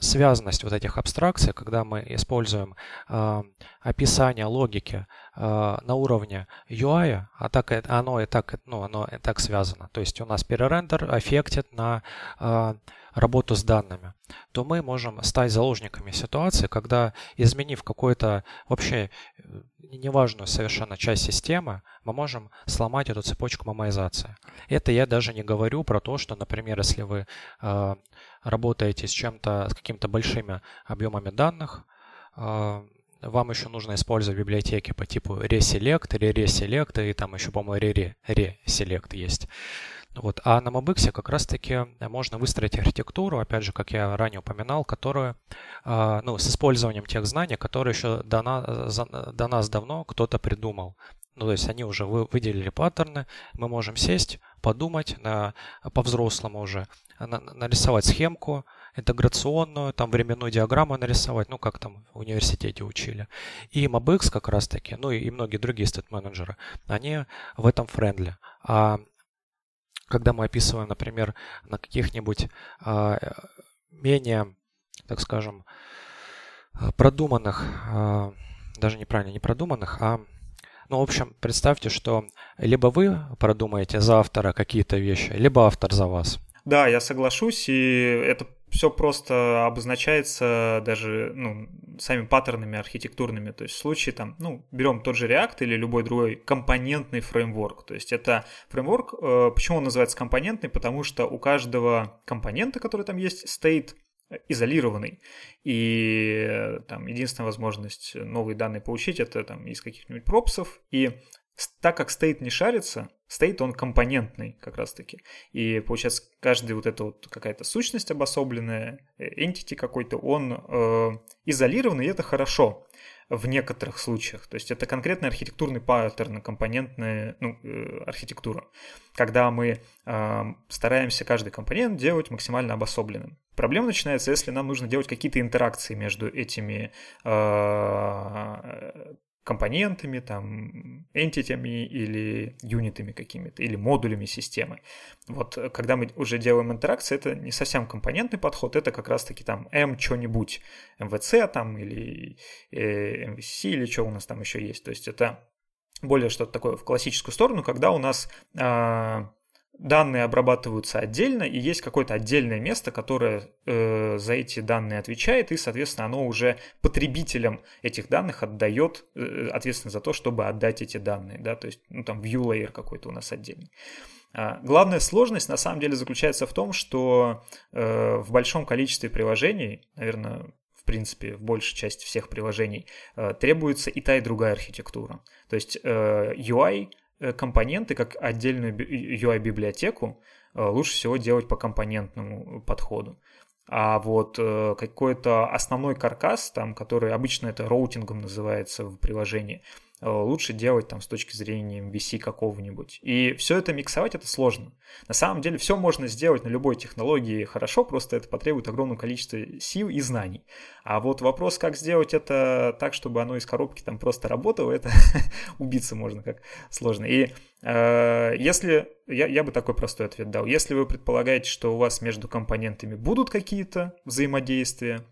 связанность вот этих абстракций, когда мы используем э, описание логики э, на уровне UI, а так оно и так, ну, оно и так связано. То есть у нас перерендер аффектит на э, работу с данными, то мы можем стать заложниками ситуации, когда, изменив какую-то вообще э, неважную совершенно часть системы, мы можем сломать эту цепочку мемоизации. Это я даже не говорю про то, что, например, если вы э, работаете с чем-то, с какими-то большими объемами данных, э, вам еще нужно использовать библиотеки по типу reselect reselect, и там еще, по-моему, re-reselect есть. Вот. А на Mobix как раз-таки можно выстроить архитектуру, опять же, как я ранее упоминал, которую, а, ну, с использованием тех знаний, которые еще до нас, до нас давно кто-то придумал. Ну, то есть они уже выделили паттерны, мы можем сесть, подумать на, по-взрослому уже, на, нарисовать схемку интеграционную, там временную диаграмму нарисовать, ну, как там в университете учили. И MobX как раз-таки, ну и многие другие стейт-менеджеры, они в этом френдли. А когда мы описываем, например, на каких-нибудь а, менее, так скажем, продуманных, а, даже неправильно, не продуманных, а ну, в общем, представьте, что либо вы продумаете за автора какие-то вещи, либо автор за вас. Да, я соглашусь, и это все просто обозначается даже ну, сами паттернами архитектурными. То есть в случае там, ну, берем тот же React или любой другой компонентный фреймворк. То есть это фреймворк, э, почему он называется компонентный? Потому что у каждого компонента, который там есть, стоит изолированный. И э, там единственная возможность новые данные получить это там из каких-нибудь пропсов. И так как стейт не шарится, стейт он компонентный как раз-таки. И получается, каждая вот эта вот какая-то сущность обособленная, э, entity какой-то, он э, изолированный, и это хорошо в некоторых случаях. То есть это конкретный архитектурный паттерн, компонентная ну, э, архитектура, когда мы э, стараемся каждый компонент делать максимально обособленным. Проблема начинается, если нам нужно делать какие-то интеракции между этими э, компонентами, там, энтитями или юнитами какими-то, или модулями системы. Вот когда мы уже делаем интеракции, это не совсем компонентный подход, это как раз-таки там M что-нибудь, MVC там или э, MVC или что у нас там еще есть. То есть это более что-то такое в классическую сторону, когда у нас э, данные обрабатываются отдельно, и есть какое-то отдельное место, которое э, за эти данные отвечает, и, соответственно, оно уже потребителям этих данных отдает э, ответственность за то, чтобы отдать эти данные, да, то есть, ну, там, view layer какой-то у нас отдельный. А, главная сложность на самом деле заключается в том, что э, в большом количестве приложений, наверное, в принципе, в большей части всех приложений, э, требуется и та, и другая архитектура. То есть э, UI компоненты, как отдельную UI-библиотеку, э, лучше всего делать по компонентному подходу. А вот э, какой-то основной каркас, там, который обычно это роутингом называется в приложении, Э, лучше делать там с точки зрения MVC какого-нибудь. И все это миксовать это сложно. На самом деле все можно сделать на любой технологии хорошо, просто это потребует огромного количества сил и знаний. А вот вопрос, как сделать это так, чтобы оно из коробки там просто работало, это убиться можно как сложно. И э, если, я, я бы такой простой ответ дал, если вы предполагаете, что у вас между компонентами будут какие-то взаимодействия,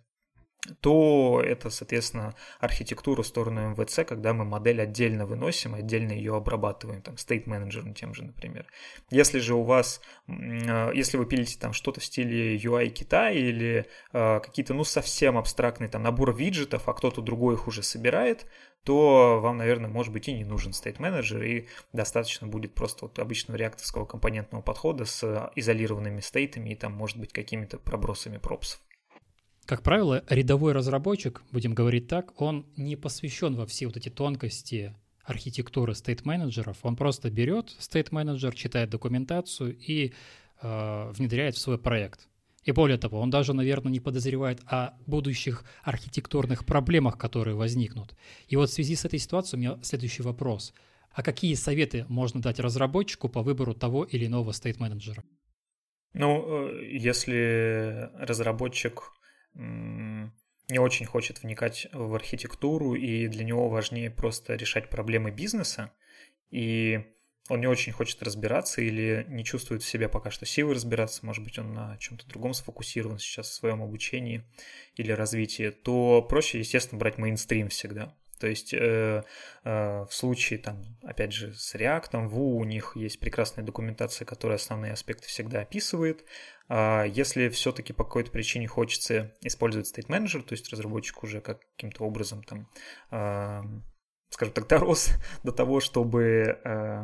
то это, соответственно, архитектура в сторону МВЦ, когда мы модель отдельно выносим, отдельно ее обрабатываем, там, state менеджером тем же, например. Если же у вас, а, если вы пилите там что-то в стиле UI Китая или э, какие-то, ну, совсем абстрактные там набор виджетов, а кто-то другой их уже собирает, то вам, наверное, может быть и не нужен state менеджер, и достаточно будет просто вот обычного реакторского компонентного подхода с изолированными стейтами и там, может быть, какими-то пробросами пропсов. Как правило, рядовой разработчик, будем говорить так, он не посвящен во все вот эти тонкости архитектуры стейт-менеджеров. Он просто берет стейт-менеджер, читает документацию и э, внедряет в свой проект. И более того, он даже, наверное, не подозревает о будущих архитектурных проблемах, которые возникнут. И вот в связи с этой ситуацией у меня следующий вопрос. А какие советы можно дать разработчику по выбору того или иного стейт-менеджера? Ну, э, если разработчик не очень хочет вникать в архитектуру, и для него важнее просто решать проблемы бизнеса, и он не очень хочет разбираться или не чувствует в себе пока что силы разбираться, может быть, он на чем-то другом сфокусирован сейчас в своем обучении или развитии, то проще, естественно, брать мейнстрим всегда. То есть э, э, в случае, там, опять же, с React, Vue у них есть прекрасная документация, которая основные аспекты всегда описывает. А если все-таки по какой-то причине хочется использовать State Manager, то есть разработчик уже каким-то образом там, э, скажем так, дорос до того, чтобы э,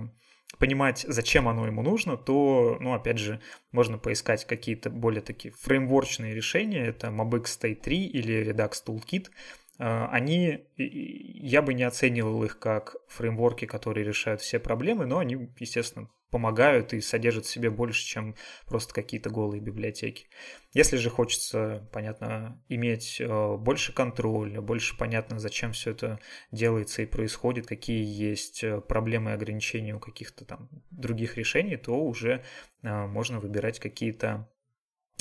понимать, зачем оно ему нужно, то, ну, опять же, можно поискать какие-то более такие фреймворчные решения. Это MobX State 3 или Redux Toolkit, а, они, я бы не оценивал их как фреймворки, которые решают все проблемы, но они, естественно, помогают и содержат в себе больше, чем просто какие-то голые библиотеки. Если же хочется, понятно, иметь э, больше контроля, больше понятно, зачем все это делается и происходит, какие есть э, проблемы и ограничения у каких-то там других решений, то уже э, можно выбирать какие-то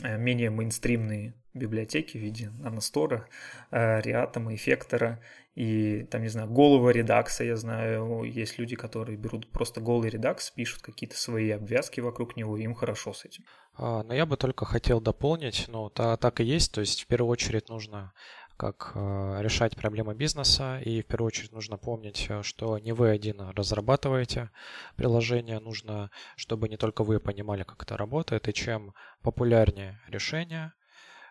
менее мейнстримные библиотеки в виде наностора, реатома, эффектора и там, не знаю, голого редакса, я знаю, есть люди, которые берут просто голый редакс, пишут какие-то свои обвязки вокруг него, и им хорошо с этим. А, но я бы только хотел дополнить, ну, та, так и есть, то есть в первую очередь нужно как э, решать проблемы бизнеса. И в первую очередь нужно помнить, э, что не вы один разрабатываете приложение. Нужно, чтобы не только вы понимали, как это работает. И чем популярнее решение,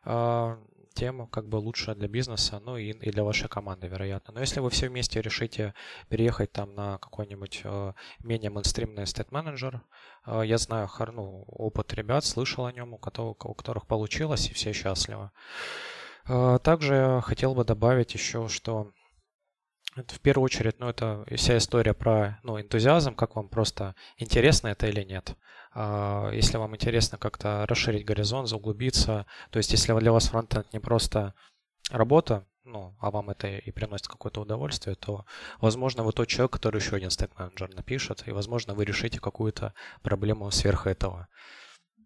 э, тем как бы лучше для бизнеса, ну и, и для вашей команды, вероятно. Но если вы все вместе решите переехать там на какой-нибудь э, менее мейнстримный state manager, э, я знаю ну, опыт ребят, слышал о нем, у которых, у которых получилось, и все счастливы. Э, также хотел бы добавить еще, что это в первую очередь, ну, это вся история про ну, энтузиазм, как вам просто интересно это или нет. А, если вам интересно как-то расширить горизонт, углубиться, то есть если для вас фронтенд не просто работа, ну, а вам это и приносит какое-то удовольствие, то, возможно, вы тот человек, который еще один стейт-менеджер напишет, и, возможно, вы решите какую-то проблему сверх этого.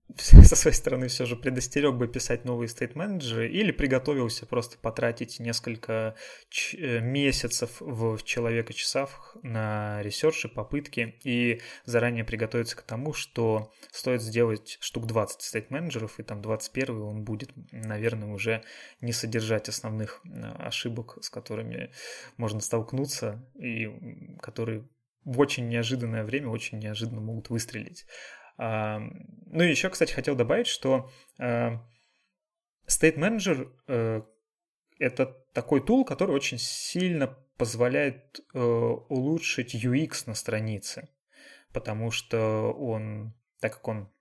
со своей стороны все же предостерег бы писать новые стейт-менеджеры или приготовился просто потратить несколько э, месяцев в человека часах на ресерчи, попытки и заранее приготовиться к тому, что стоит сделать штук 20 стейт-менеджеров, и там 21 он будет, наверное, уже не содержать основных э, ошибок, с которыми можно столкнуться и которые в очень неожиданное время очень неожиданно могут выстрелить. Ну и еще, кстати, хотел добавить, что э, State Manager э, это такой тул, который очень сильно позволяет э, улучшить UX на странице, потому что он, так как он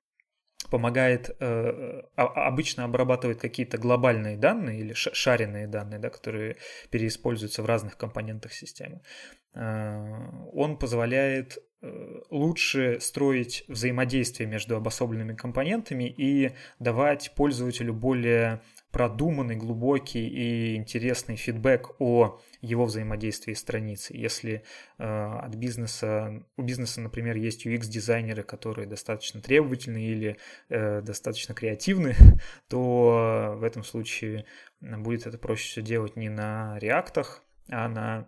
помогает, э, обычно обрабатывает какие-то глобальные данные или шаренные данные, да, которые переиспользуются в разных компонентах системы. Э, он позволяет Э, лучше строить взаимодействие между обособленными компонентами и давать пользователю более продуманный, глубокий и интересный фидбэк о его взаимодействии с страницей. Если э, от бизнеса, у бизнеса, например, есть UX-дизайнеры, которые достаточно требовательны или э, достаточно креативны, то в этом случае будет это проще все делать не на реактах, а на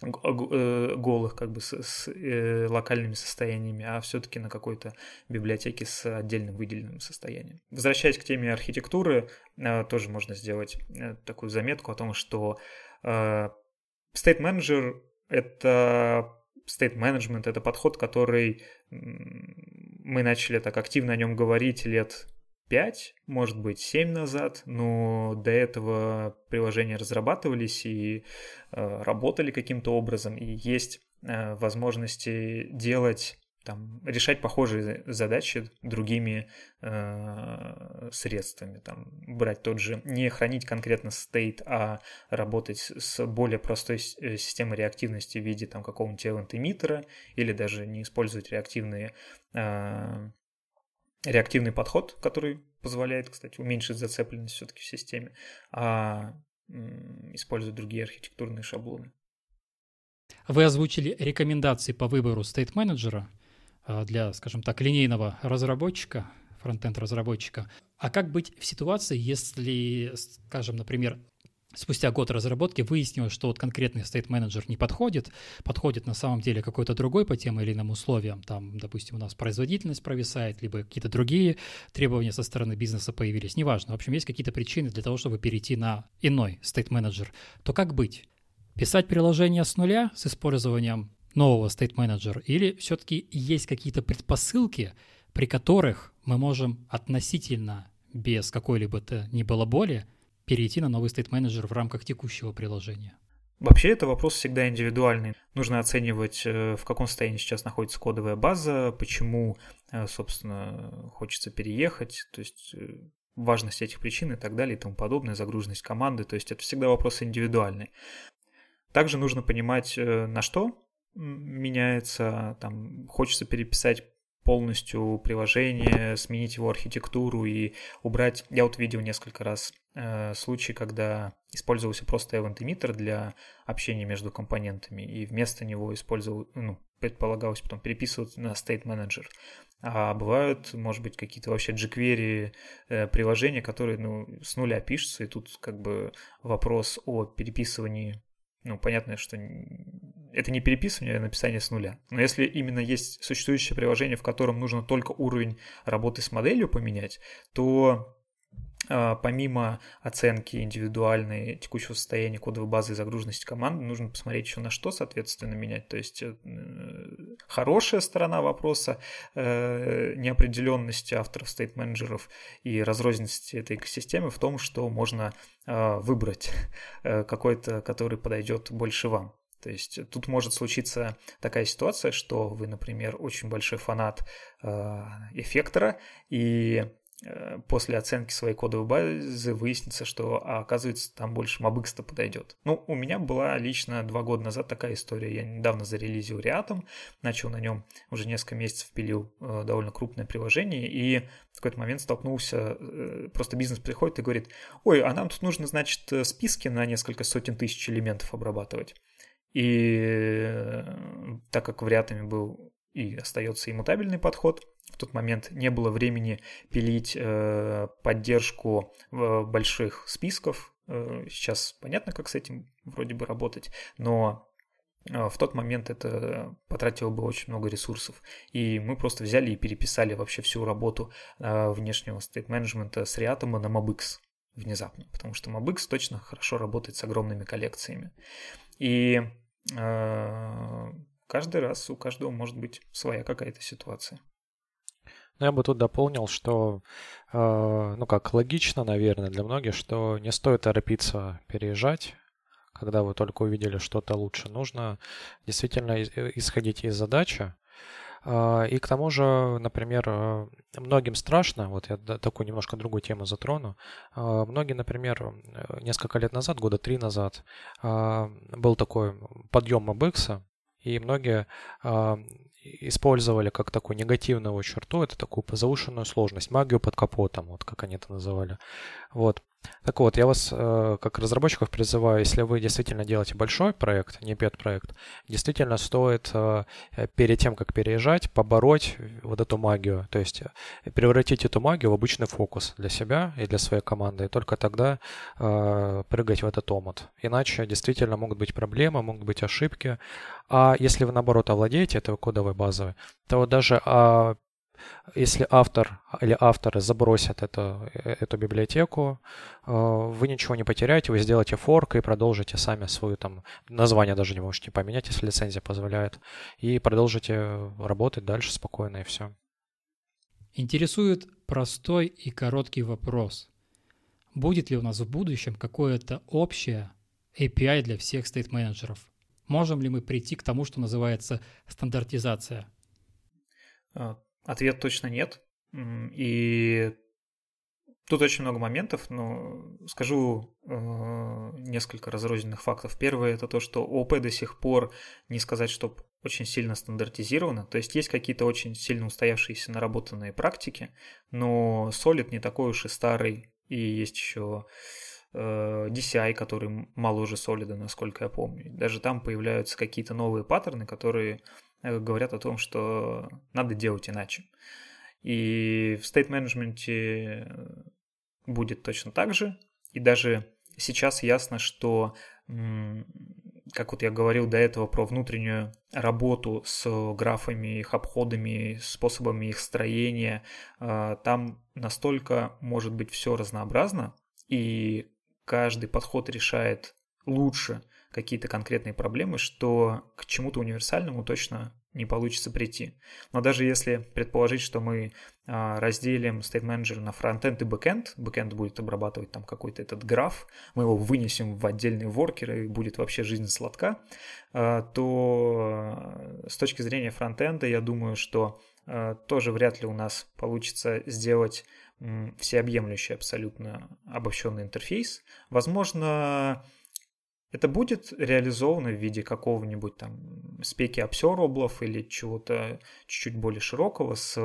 голых как бы с, с э, локальными состояниями, а все-таки на какой-то библиотеке с отдельным выделенным состоянием. Возвращаясь к теме архитектуры, э, тоже можно сделать э, такую заметку о том, что э, State Manager — это State Management — это подход, который мы начали так активно о нем говорить лет 5, может быть, 7 назад, но до этого приложения разрабатывались и э, работали каким-то образом, и есть э, возможности делать там, решать похожие задачи другими э, средствами. Там, брать тот же, не хранить конкретно state, а работать с более простой э, системой реактивности в виде там, какого-нибудь event или даже не использовать реактивные э, реактивный подход, который позволяет, кстати, уменьшить зацепленность все-таки в системе, а использовать другие архитектурные шаблоны. Вы озвучили рекомендации по выбору стейт-менеджера а, для, скажем так, линейного разработчика, фронтенд разработчика. А как быть в ситуации, если, скажем, например, спустя год разработки выяснилось, что вот конкретный стейт-менеджер не подходит, подходит на самом деле какой-то другой по тем или иным условиям, там, допустим, у нас производительность провисает, либо какие-то другие требования со стороны бизнеса появились, неважно. В общем, есть какие-то причины для того, чтобы перейти на иной стейт-менеджер. То как быть? Писать приложение с нуля с использованием нового стейт-менеджера или все-таки есть какие-то предпосылки, при которых мы можем относительно без какой-либо то ни было боли перейти на новый state менеджер в рамках текущего приложения? Вообще это вопрос всегда индивидуальный. Нужно оценивать, э, в каком состоянии сейчас находится кодовая база, почему, э, собственно, хочется переехать, то есть э, важность этих причин и так далее и тому подобное, загруженность команды, то есть это всегда вопрос индивидуальный. Также нужно понимать, на что меняется, там, хочется переписать полностью приложение, сменить его архитектуру и убрать. Я вот видел несколько раз э, случаи, когда использовался просто event emitter для общения между компонентами, и вместо него использовал, ну, предполагалось потом переписывать на state manager. А бывают, может быть, какие-то вообще jQuery э, приложения, которые ну, с нуля пишутся, и тут как бы вопрос о переписывании, ну, понятно, что это не переписывание, а написание с нуля. Но если именно есть существующее приложение, в котором нужно только уровень работы с моделью поменять, то а, помимо оценки индивидуальной текущего состояния кодовой базы и загруженности команды, нужно посмотреть еще на что, соответственно, менять. То есть э, хорошая сторона вопроса э, неопределенности авторов стейт-менеджеров и разрозненности этой экосистемы в том, что можно а, выбрать э, какой-то, который подойдет больше вам. То есть тут может случиться такая ситуация, что вы, например, очень большой фанат эффектора, и Э, после оценки своей кодовой базы выяснится, что, а, оказывается, там больше MobX-то подойдет. Ну, у меня была лично два года назад такая история. Я недавно зарелизил Reatom, начал на нем уже несколько месяцев пилил э, довольно крупное приложение, и в какой-то момент столкнулся, э, просто бизнес приходит и говорит, ой, а нам тут нужно, значит, списки на несколько сотен тысяч элементов обрабатывать. И так как в Reatom был и остается иммутабельный подход, в тот момент не было времени пилить э, поддержку э, больших списков. Э, сейчас понятно, как с этим вроде бы работать, но э, в тот момент это потратило бы очень много ресурсов. И мы просто взяли и переписали вообще всю работу э, внешнего стейт-менеджмента с Reatom на MobX внезапно, потому что MobX точно хорошо работает с огромными коллекциями. И э, каждый раз у каждого может быть своя какая-то ситуация. Ну, я бы тут дополнил, что, э, ну как, логично, наверное, для многих, что не стоит торопиться переезжать, когда вы только увидели что-то лучше. Нужно действительно э, исходить из задачи. Э, и к тому же, например, э, многим страшно, вот я такую немножко другую тему затрону, многие, например, несколько лет назад, года три назад, был такой подъем MBX, и многие использовали как такую негативную черту, это такую завышенную сложность, магию под капотом, вот как они это называли. Вот. Так вот, я вас, э, как разработчиков, призываю, если вы действительно делаете большой проект, не пет-проект, действительно стоит э, перед тем, как переезжать, побороть вот эту магию, то есть э, превратить эту магию в обычный фокус для себя и для своей команды, и только тогда прыгать в этот омут. Иначе действительно могут быть проблемы, могут быть ошибки. А если вы, наоборот, овладеете этой кодовой базой, то даже а, если автор или авторы забросят это, э, эту библиотеку, э, вы ничего не потеряете, вы сделаете форк и продолжите сами свою там, название даже не можете поменять, если лицензия позволяет, и продолжите работать дальше спокойно и все. Интересует простой и короткий вопрос. Будет ли у нас в будущем какое-то общее API для всех стейт-менеджеров? Можем ли мы прийти к тому, что называется стандартизация? Ответ точно нет. И тут очень много моментов, но скажу э, несколько разрозненных фактов. Первое это то, что ОП до сих пор не сказать, что очень сильно стандартизировано. То есть есть какие-то очень сильно устоявшиеся наработанные практики, но Solid не такой уж и старый. И есть еще э, DCI, который мало уже Solid, насколько я помню. Даже там появляются какие-то новые паттерны, которые говорят о том, что надо делать иначе. И в стейт-менеджменте э, будет точно так же. И даже сейчас ясно, что, как вот я говорил до этого про внутреннюю работу с графами, их обходами, способами их строения, э, там настолько может быть все разнообразно, и каждый подход решает лучше – какие-то конкретные проблемы, что к чему-то универсальному точно не получится прийти. Но даже если предположить, что мы а, разделим State Manager на фронтенд и бэкенд, бэкенд будет обрабатывать там какой-то этот граф, мы его вынесем в отдельные воркеры, и будет вообще жизнь сладка, а, то с точки зрения фронтенда я думаю, что а, тоже вряд ли у нас получится сделать всеобъемлющий абсолютно обобщенный интерфейс. Возможно, это будет реализовано в виде какого-нибудь там спеки обсерваблов или чего-то чуть-чуть более широкого с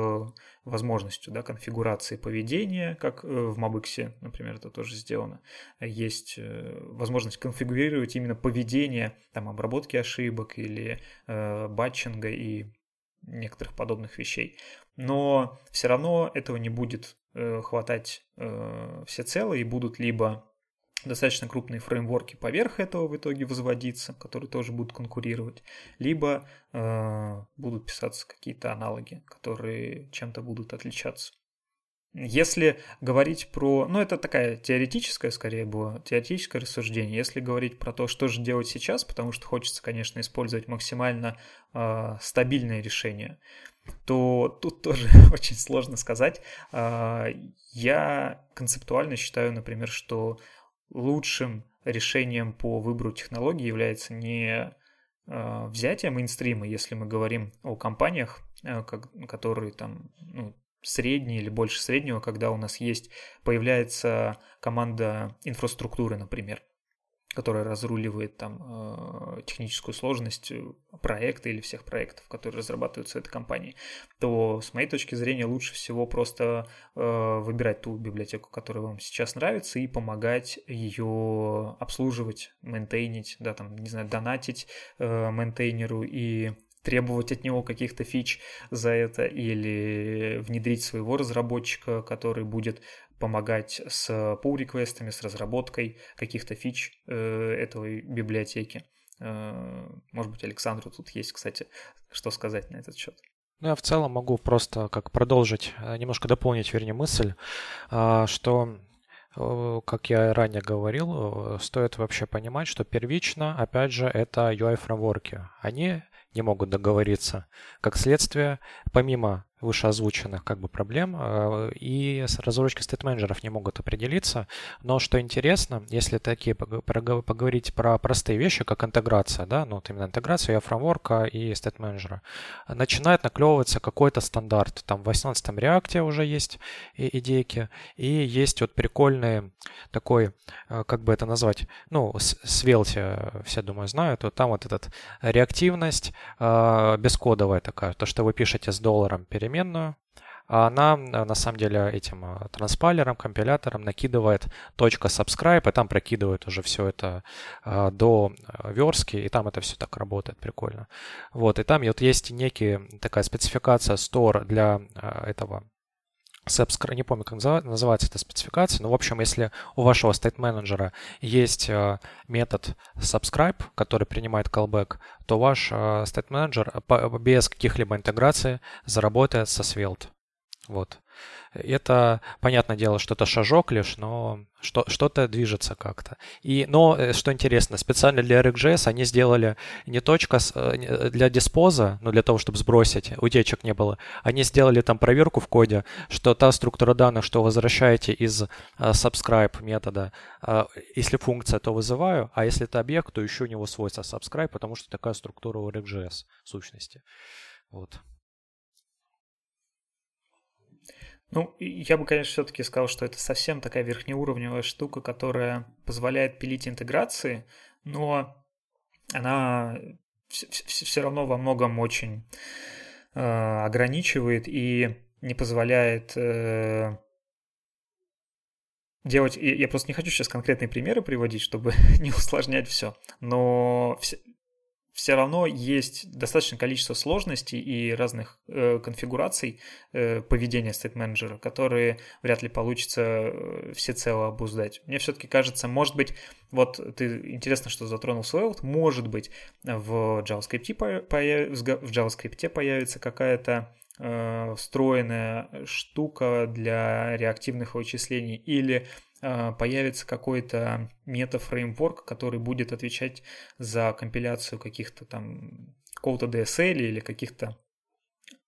возможностью да, конфигурации поведения, как э, в Mabix, например, это тоже сделано. Есть э, возможность конфигурировать именно поведение там, обработки ошибок или э, батчинга и некоторых подобных вещей. Но все равно этого не будет э, хватать э, всецело, и будут либо достаточно крупные фреймворки поверх этого в итоге возводиться, которые тоже будут конкурировать, либо э, будут писаться какие-то аналоги, которые чем-то будут отличаться. Если говорить про... Ну, это такая теоретическая, скорее, было теоретическое рассуждение. Если говорить про то, что же делать сейчас, потому что хочется, конечно, использовать максимально э, стабильное решение, то тут тоже очень сложно сказать. Э, я концептуально считаю, например, что лучшим решением по выбору технологии является не э, взятие мейнстрима, если мы говорим о компаниях, э, которые там ну, средние или больше среднего, когда у нас есть, появляется команда инфраструктуры, например которая разруливает там э, техническую сложность э, проекта или всех проектов, которые разрабатываются этой компанией, то с моей точки зрения лучше всего просто э, выбирать ту библиотеку, которая вам сейчас нравится, и помогать ее обслуживать, мейнтейнить, да, там, не знаю, донатить мейнтейнеру и требовать от него каких-то фич за это или внедрить своего разработчика, который будет помогать с pull-реквестами, с разработкой каких-то фич э, этой библиотеки. Э, может быть, Александру тут есть, кстати, что сказать на этот счет. Ну, я в целом могу просто как продолжить, э, немножко дополнить, вернее, мысль, что как я ранее говорил, стоит вообще понимать, что первично, опять же, это UI-фреймворки. Они не могут договориться. Как следствие, помимо вышеозвученных как бы проблем, э, и разработчики стейт-менеджеров не могут определиться. Но что интересно, если такие поговорить про простые вещи, как интеграция, да, ну вот именно интеграция фреймворка и стейт-менеджера, начинает наклевываться какой-то стандарт. Там в 18 реакте уже есть идейки, и есть вот прикольный такой, э, как бы это назвать, ну, Svelte все, думаю, знают, вот там вот этот реактивность э, бескодовая такая, то, что вы пишете с долларом перемен переменную, она э, на самом деле этим э, транспайлером, компилятором накидывает точка .subscribe, и там прокидывает уже все это э, до верстки, и там это все так работает прикольно. Вот, и там вот есть некий такая спецификация store для этого subscribe, не помню, как называется эта спецификация, но, в общем, если у вашего state менеджера есть метод subscribe, который принимает callback, то ваш state менеджер без каких-либо интеграций заработает со Svelte. Вот. Это, понятное дело, что это шажок лишь, но что, что-то движется как-то. И, но, э, что интересно, специально для RxJS они сделали не точка э, для диспоза, но для того, чтобы сбросить, утечек не было. Они сделали там проверку в коде, что та структура данных, что возвращаете из subscribe метода, если функция, то вызываю, а если это объект, то еще у него свойство subscribe, потому что такая структура у RxJS сущности. Вот. Ну, я бы, конечно, все-таки сказал, что это совсем такая верхнеуровневая штука, которая позволяет пилить интеграции, но она все равно во многом очень э, ограничивает и не позволяет э, делать... Я просто не хочу сейчас конкретные примеры приводить, чтобы не усложнять все, но все равно есть достаточное количество сложностей и разных э, конфигураций э, поведения стейт-менеджера, которые вряд ли получится э, всецело обуздать. Мне все-таки кажется, может быть, вот ты интересно, что затронул Svelte, может быть, в JavaScript, появ... в JavaScript появится какая-то э, встроенная штука для реактивных вычислений или появится какой-то мета-фреймворк, который будет отвечать за компиляцию каких-то там какого-то DSL или каких-то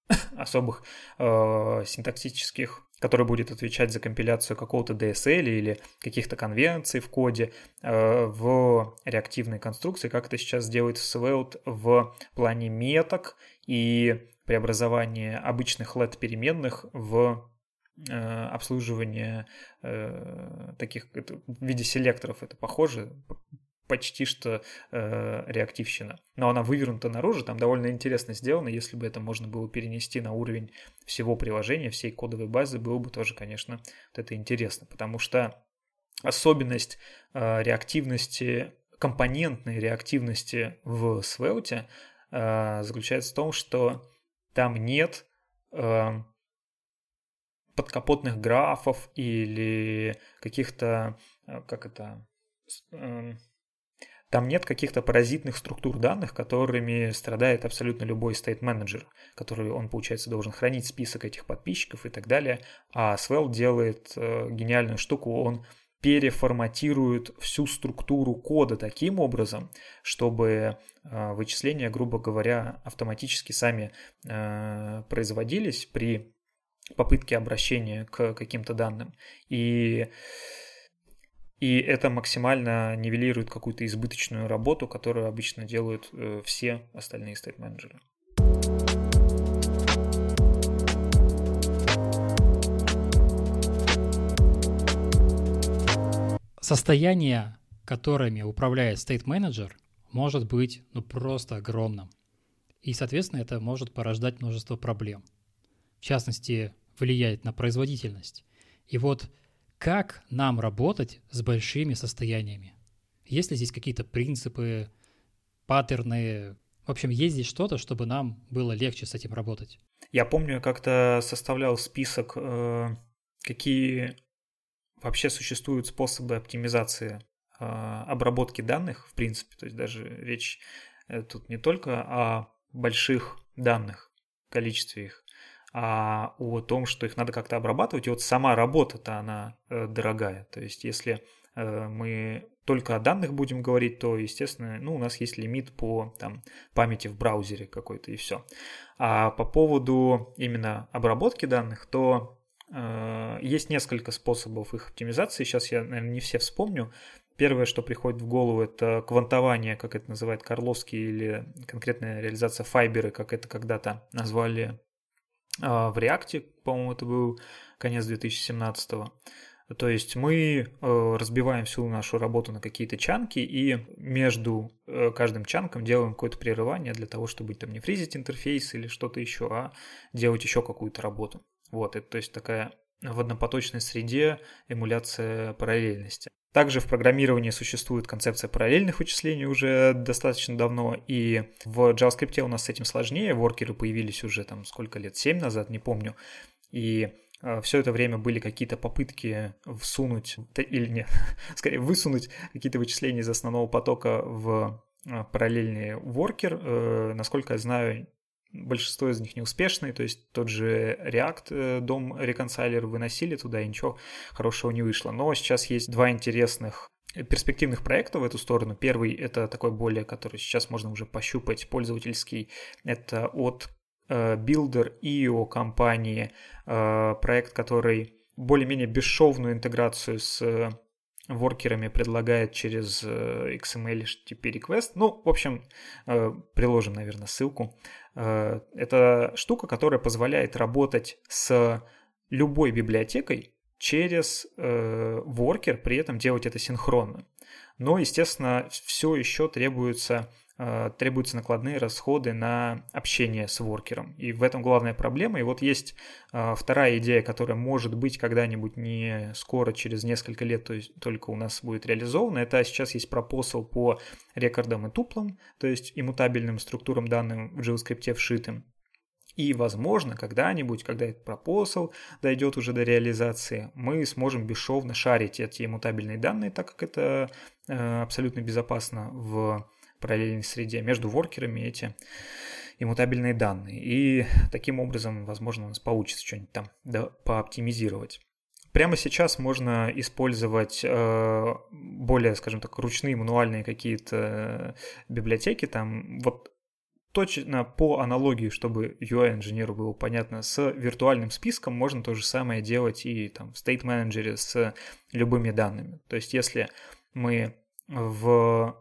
особых э, синтаксических, который будет отвечать за компиляцию какого-то DSL или каких-то конвенций в коде э, в реактивной конструкции, как это сейчас делает Svelte в плане меток и преобразования обычных LED переменных в обслуживание э, таких это, в виде селекторов это похоже почти что э, реактивщина. Но она вывернута наружу, там довольно интересно сделано. Если бы это можно было перенести на уровень всего приложения, всей кодовой базы, было бы тоже, конечно, вот это интересно. Потому что особенность э, реактивности, компонентной реактивности в Svelte э, заключается в том, что там нет э, подкапотных графов или каких-то, э, как это, эм, там нет каких-то паразитных структур данных, которыми страдает абсолютно любой стейт-менеджер, который, он, получается, должен хранить список этих подписчиков и так далее. А Swell делает э, гениальную штуку, он переформатирует всю структуру кода таким образом, чтобы э, вычисления, грубо говоря, автоматически сами производились при попытке обращения к каким-то данным. И и это максимально нивелирует какую-то избыточную работу, которую обычно делают э, все остальные стейт-менеджеры. Состояние, которыми управляет стейт-менеджер, может быть ну просто огромным. И, соответственно, это может порождать множество проблем. В частности, влияет на производительность. И вот как нам работать с большими состояниями? Есть ли здесь какие-то принципы, паттерны? В общем, есть здесь что-то, чтобы нам было легче с этим работать? Я помню, я как-то составлял список, э, какие вообще существуют способы оптимизации э, обработки данных, в принципе. То есть даже речь э, тут не только о больших данных, количестве их, а о том, что их надо как-то обрабатывать. И вот сама работа-то она э, дорогая. То есть если э, мы только о данных будем говорить, то, естественно, ну, у нас есть лимит по там, памяти в браузере какой-то и все. А по поводу именно обработки данных, то э, есть несколько способов их оптимизации. Сейчас я, наверное, не все вспомню. Первое, что приходит в голову, это квантование, как это называет Карловский, или конкретная реализация файберы, как это когда-то назвали в React, по-моему, это был конец 2017 -го. То есть мы э, разбиваем всю нашу работу на какие-то чанки и между э, каждым чанком делаем какое-то прерывание для того, чтобы там не фризить интерфейс или что-то еще, а делать еще какую-то работу. Вот, это то есть такая в однопоточной среде эмуляция параллельности. Также в программировании существует концепция параллельных вычислений уже достаточно давно, и в JavaScript у нас с этим сложнее, воркеры появились уже там сколько лет, 7 назад, не помню, и э, все это время были какие-то попытки всунуть, или нет, скорее высунуть какие-то вычисления из основного потока в э, параллельный воркер. Э, насколько я знаю, большинство из них неуспешные, то есть тот же React, э, дом реконсайлер выносили туда, и ничего хорошего не вышло. Но сейчас есть два интересных перспективных проектов в эту сторону. Первый — это такой более, который сейчас можно уже пощупать, пользовательский. Это от э, Builder.io компании, э, проект, который более-менее бесшовную интеграцию с воркерами предлагает через XML HTTP request. Ну, в общем, приложим, наверное, ссылку. Э, это штука, которая позволяет работать с любой библиотекой через э, воркер, при этом делать это синхронно. Но, естественно, все еще требуется требуются накладные расходы на общение с воркером. И в этом главная проблема. И вот есть э, вторая идея, которая может быть когда-нибудь не скоро, через несколько лет, то есть только у нас будет реализована. Это сейчас есть пропосал по рекордам и туплам, то есть иммутабельным структурам данных в JavaScript вшитым. И, возможно, когда-нибудь, когда этот пропосал дойдет уже до реализации, мы сможем бесшовно шарить эти иммутабельные данные, так как это э, абсолютно безопасно в параллельной среде между воркерами эти иммутабельные данные. И таким образом, возможно, у нас получится что-нибудь там да, пооптимизировать. Прямо сейчас можно использовать э, более, скажем так, ручные мануальные какие-то библиотеки. Там вот точно по аналогии, чтобы UI-инженеру было понятно, с виртуальным списком можно то же самое делать и там, в State Manager с любыми данными. То есть если мы в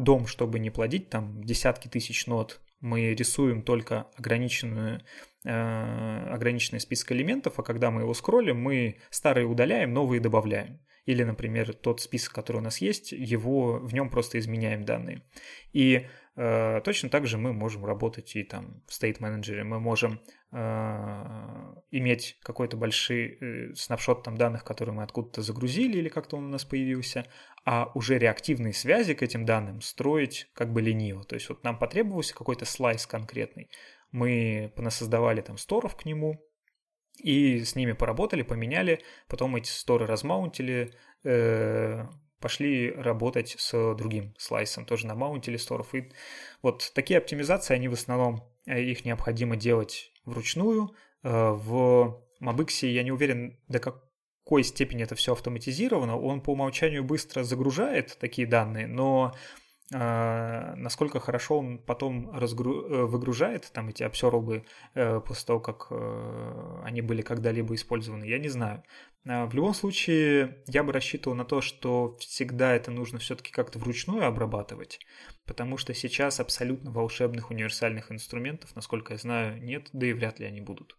дом, чтобы не плодить там десятки тысяч нот, мы рисуем только ограниченную, э, ограниченный список элементов, а когда мы его скроллим, мы старые удаляем, новые добавляем. или, например, тот список, который у нас есть, его в нем просто изменяем данные. И э, точно так же мы можем работать и там в State Manager, мы можем э, иметь какой-то большой э, снапшот там данных, которые мы откуда-то загрузили или как-то он у нас появился, а уже реактивные связи к этим данным строить как бы лениво. То есть вот нам потребовался какой-то слайс конкретный, мы понасоздавали там сторов к нему, и с ними поработали, поменяли, потом эти сторы размаунтили, э, пошли работать с другим слайсом, тоже на маунтили сторов. И вот такие оптимизации, они в основном, э, их необходимо делать вручную. Э, в Mabix я не уверен, до какой степени это все автоматизировано. Он по умолчанию быстро загружает такие данные, но а, насколько хорошо он потом разгру... Э, выгружает там эти обсервы э, после того, как э, они были когда-либо использованы, я не знаю. В любом случае, я бы рассчитывал на то, что всегда это нужно все-таки как-то вручную обрабатывать, потому что сейчас абсолютно волшебных универсальных инструментов, насколько я знаю, нет, да и вряд ли они будут.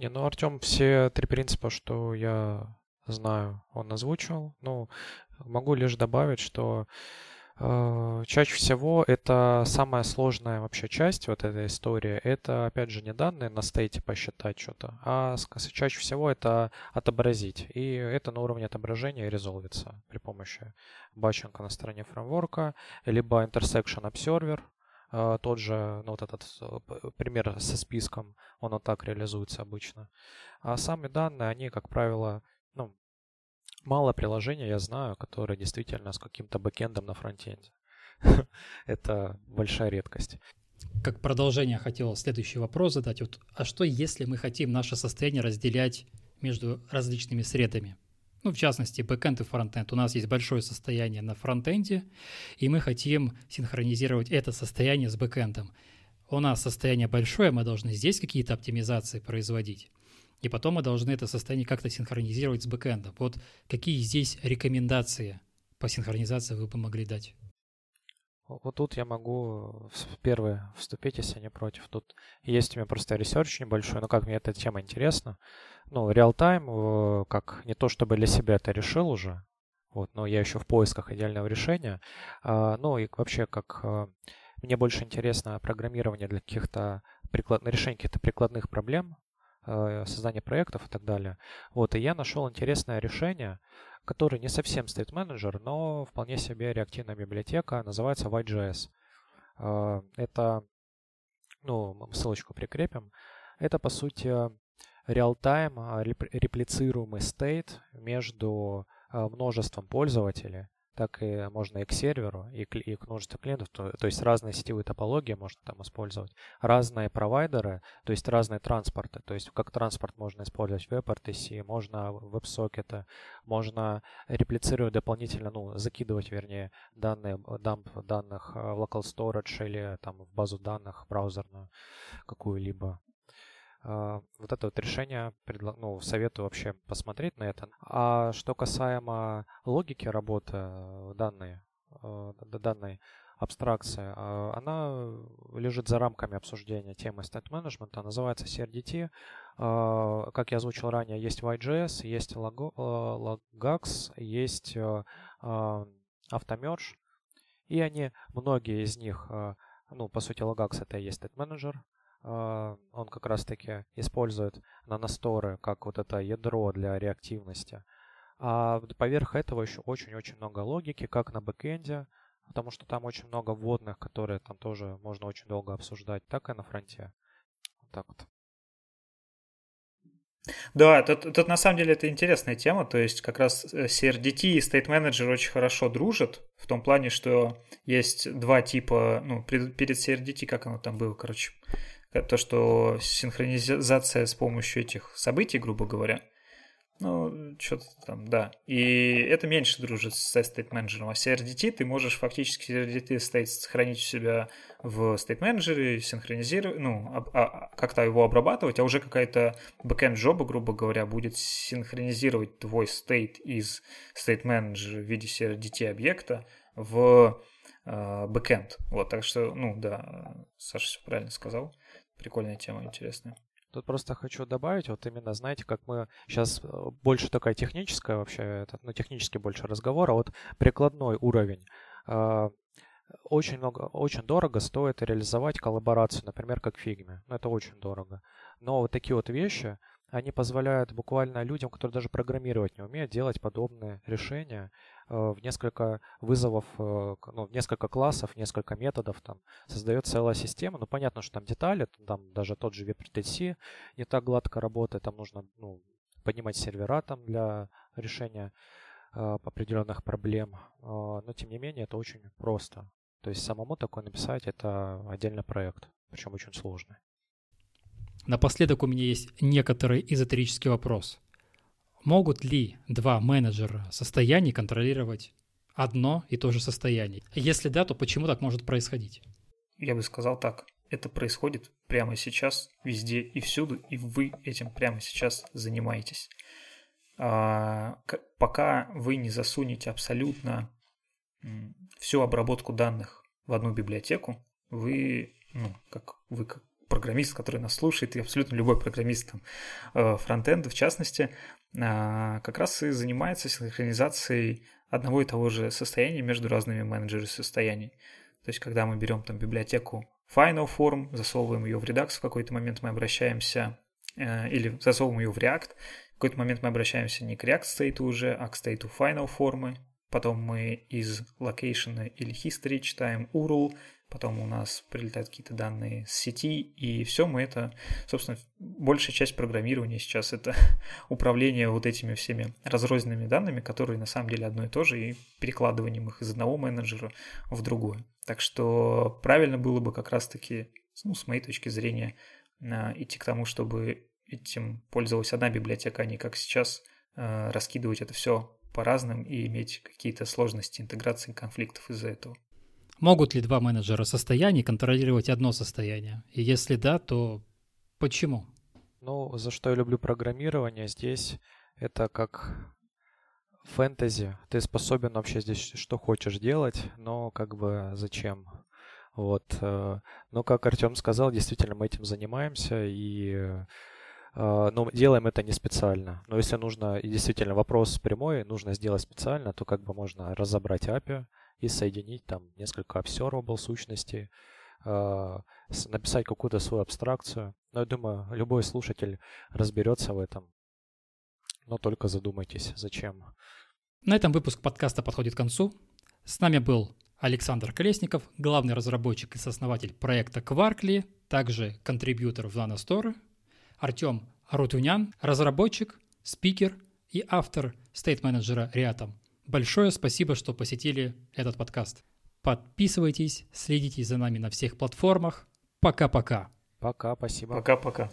Не, ну, Артем, все три принципа, что я знаю, он озвучил. Ну, могу лишь добавить, что э, чаще всего это самая сложная вообще часть вот этой истории. Это, опять же, не данные на стейте посчитать что-то, а чаще всего это отобразить. И это на уровне отображения резолвится при помощи бачинга на стороне фреймворка, либо intersection observer, тот же, ну, вот этот э, пример со списком, он вот так реализуется обычно. А сами данные, они, как правило, ну, мало приложений, я знаю, которые действительно с каким-то бэкэндом на фронтенде. Это большая редкость. Как продолжение хотел следующий вопрос задать. Вот, а что, если мы хотим наше состояние разделять между различными средами? Ну, в частности, бэкэнд и фронтенд. У нас есть большое состояние на фронтенде, и мы хотим синхронизировать это состояние с бэкэндом. У нас состояние большое, мы должны здесь какие-то оптимизации производить. И потом мы должны это состояние как-то синхронизировать с бэкэндом. Вот какие здесь рекомендации по синхронизации вы бы могли дать? Вот тут я могу первое вступить, если не против. Тут есть у меня просто research небольшой, но как мне эта тема интересна. Ну, real-time, как не то чтобы для себя это решил уже, вот, но я еще в поисках идеального решения. А, ну и вообще, как а, мне больше интересно программирование для каких-то приклад... решения каких-то прикладных проблем, Э, создания проектов и так далее. Вот, и я нашел интересное решение, которое не совсем стоит менеджер, но вполне себе реактивная библиотека, называется White.js. Э, это, ну, ссылочку прикрепим. Это, по сути, реал-тайм реплицируемый стейт между э, множеством пользователей, так и можно и к серверу, и к, и к множеству клиентов, то, то есть разные сетевые топологии можно там использовать, разные провайдеры, то есть разные транспорты, то есть как транспорт можно использовать WebRTC, можно WebSocket, можно реплицировать дополнительно, ну, закидывать, вернее, данные, дамп данных в local storage или там в базу данных браузерную какую-либо. А, вот это вот решение, ну, советую вообще посмотреть на это. А что касаемо логики работы э, данной, э, данной абстракции, а, она лежит за рамками обсуждения темы Management, называется CRDT. А, как я озвучил ранее, есть YGS, есть Logax, э, есть Automerge, и они, многие из них, ну, по сути, Logax это и есть а, он как раз-таки использует наносторы как вот это ядро для реактивности. А поверх этого еще очень-очень много логики, как на бэкэнде, потому что там очень много вводных, которые там тоже можно очень долго обсуждать, так и на фронте. Вот так вот. Да, тут, тут на самом деле это интересная тема, то есть как раз э, CRDT и State Manager очень хорошо дружат, в том плане, что есть два типа, ну, перед CRDT, как оно там было, короче, то, что синхронизация с помощью этих событий, грубо говоря, ну, что-то там, да. И это меньше дружит с state менеджером. А CRDT ты можешь фактически CRDT state сохранить у себя в state менеджере, синхронизировать, ну, а, а, как-то его обрабатывать, а уже какая-то backend жоба, грубо говоря, будет синхронизировать твой state из state менеджера в виде CRDT объекта в э, backend. Вот, так что, ну, да, Саша все правильно сказал. Прикольная тема, интересная. Тут просто хочу добавить, вот именно, знаете, как мы сейчас э, больше такая техническая вообще, это, ну, технически больше разговор, а вот прикладной уровень. А, очень много, очень дорого стоит реализовать коллаборацию, например, как Figma. Ну, это очень дорого. Но вот такие вот вещи, они позволяют буквально людям, которые даже программировать не умеют, делать подобные решения э, в несколько вызовов, э, ну, в несколько классов, несколько методов, там создает целая система. Ну, понятно, что там детали, там даже тот же WebRTC не так гладко работает, там нужно ну, поднимать сервера там для решения э, определенных проблем. Но, тем не менее, это очень просто. То есть самому такое написать это отдельный проект, причем очень сложный. Напоследок у меня есть некоторый эзотерический вопрос. Могут ли два менеджера состояний контролировать одно и то же состояние? Если да, то почему так может происходить? Я бы сказал так. Это происходит прямо сейчас, везде и всюду, и вы этим прямо сейчас занимаетесь. А, пока вы не засунете абсолютно всю обработку данных в одну библиотеку, вы, ну, как вы как программист, который нас слушает, и абсолютно любой программист там, э, фронтенда в частности, а, как раз и занимается синхронизацией одного и того же состояния между разными менеджерами состояний. То есть, когда мы берем там библиотеку Final Form, засовываем ее в Redux, в какой-то момент мы обращаемся, э, или засовываем ее в React, в какой-то момент мы обращаемся не к React State уже, а к State Final формы, потом мы из location или history читаем URL, потом у нас прилетают какие-то данные с сети, и все мы это, собственно, большая часть программирования сейчас это управление вот этими всеми разрозненными данными, которые на самом деле одно и то же, и перекладыванием их из одного менеджера в другой. Так что правильно было бы как раз-таки, ну, с моей точки зрения, а, идти к тому, чтобы этим пользовалась одна библиотека, а не как сейчас а, раскидывать это все по разным и иметь какие-то сложности интеграции конфликтов из-за этого. Могут ли два менеджера состояний контролировать одно состояние? И если да, то почему? Ну, за что я люблю программирование здесь, это как фэнтези. Ты способен вообще здесь что хочешь делать, но как бы зачем? Вот. Э, но, как Артем сказал, действительно мы этим занимаемся, и а, но делаем это не специально. Но если нужно, и действительно вопрос прямой, нужно сделать специально, то как бы можно разобрать API и соединить там несколько observable сущностей, а, написать какую-то свою абстракцию. Но я думаю, любой слушатель разберется в этом. Но только задумайтесь, зачем. На этом выпуск подкаста подходит к концу. С нами был Александр Колесников, главный разработчик и сооснователь проекта Quarkly, также контрибьютор в NanoStore, Артем Арутунян, разработчик, спикер и автор стейт-менеджера Риатом. Большое спасибо, что посетили этот подкаст. Подписывайтесь, следите за нами на всех платформах. Пока-пока. Пока, спасибо. Пока-пока.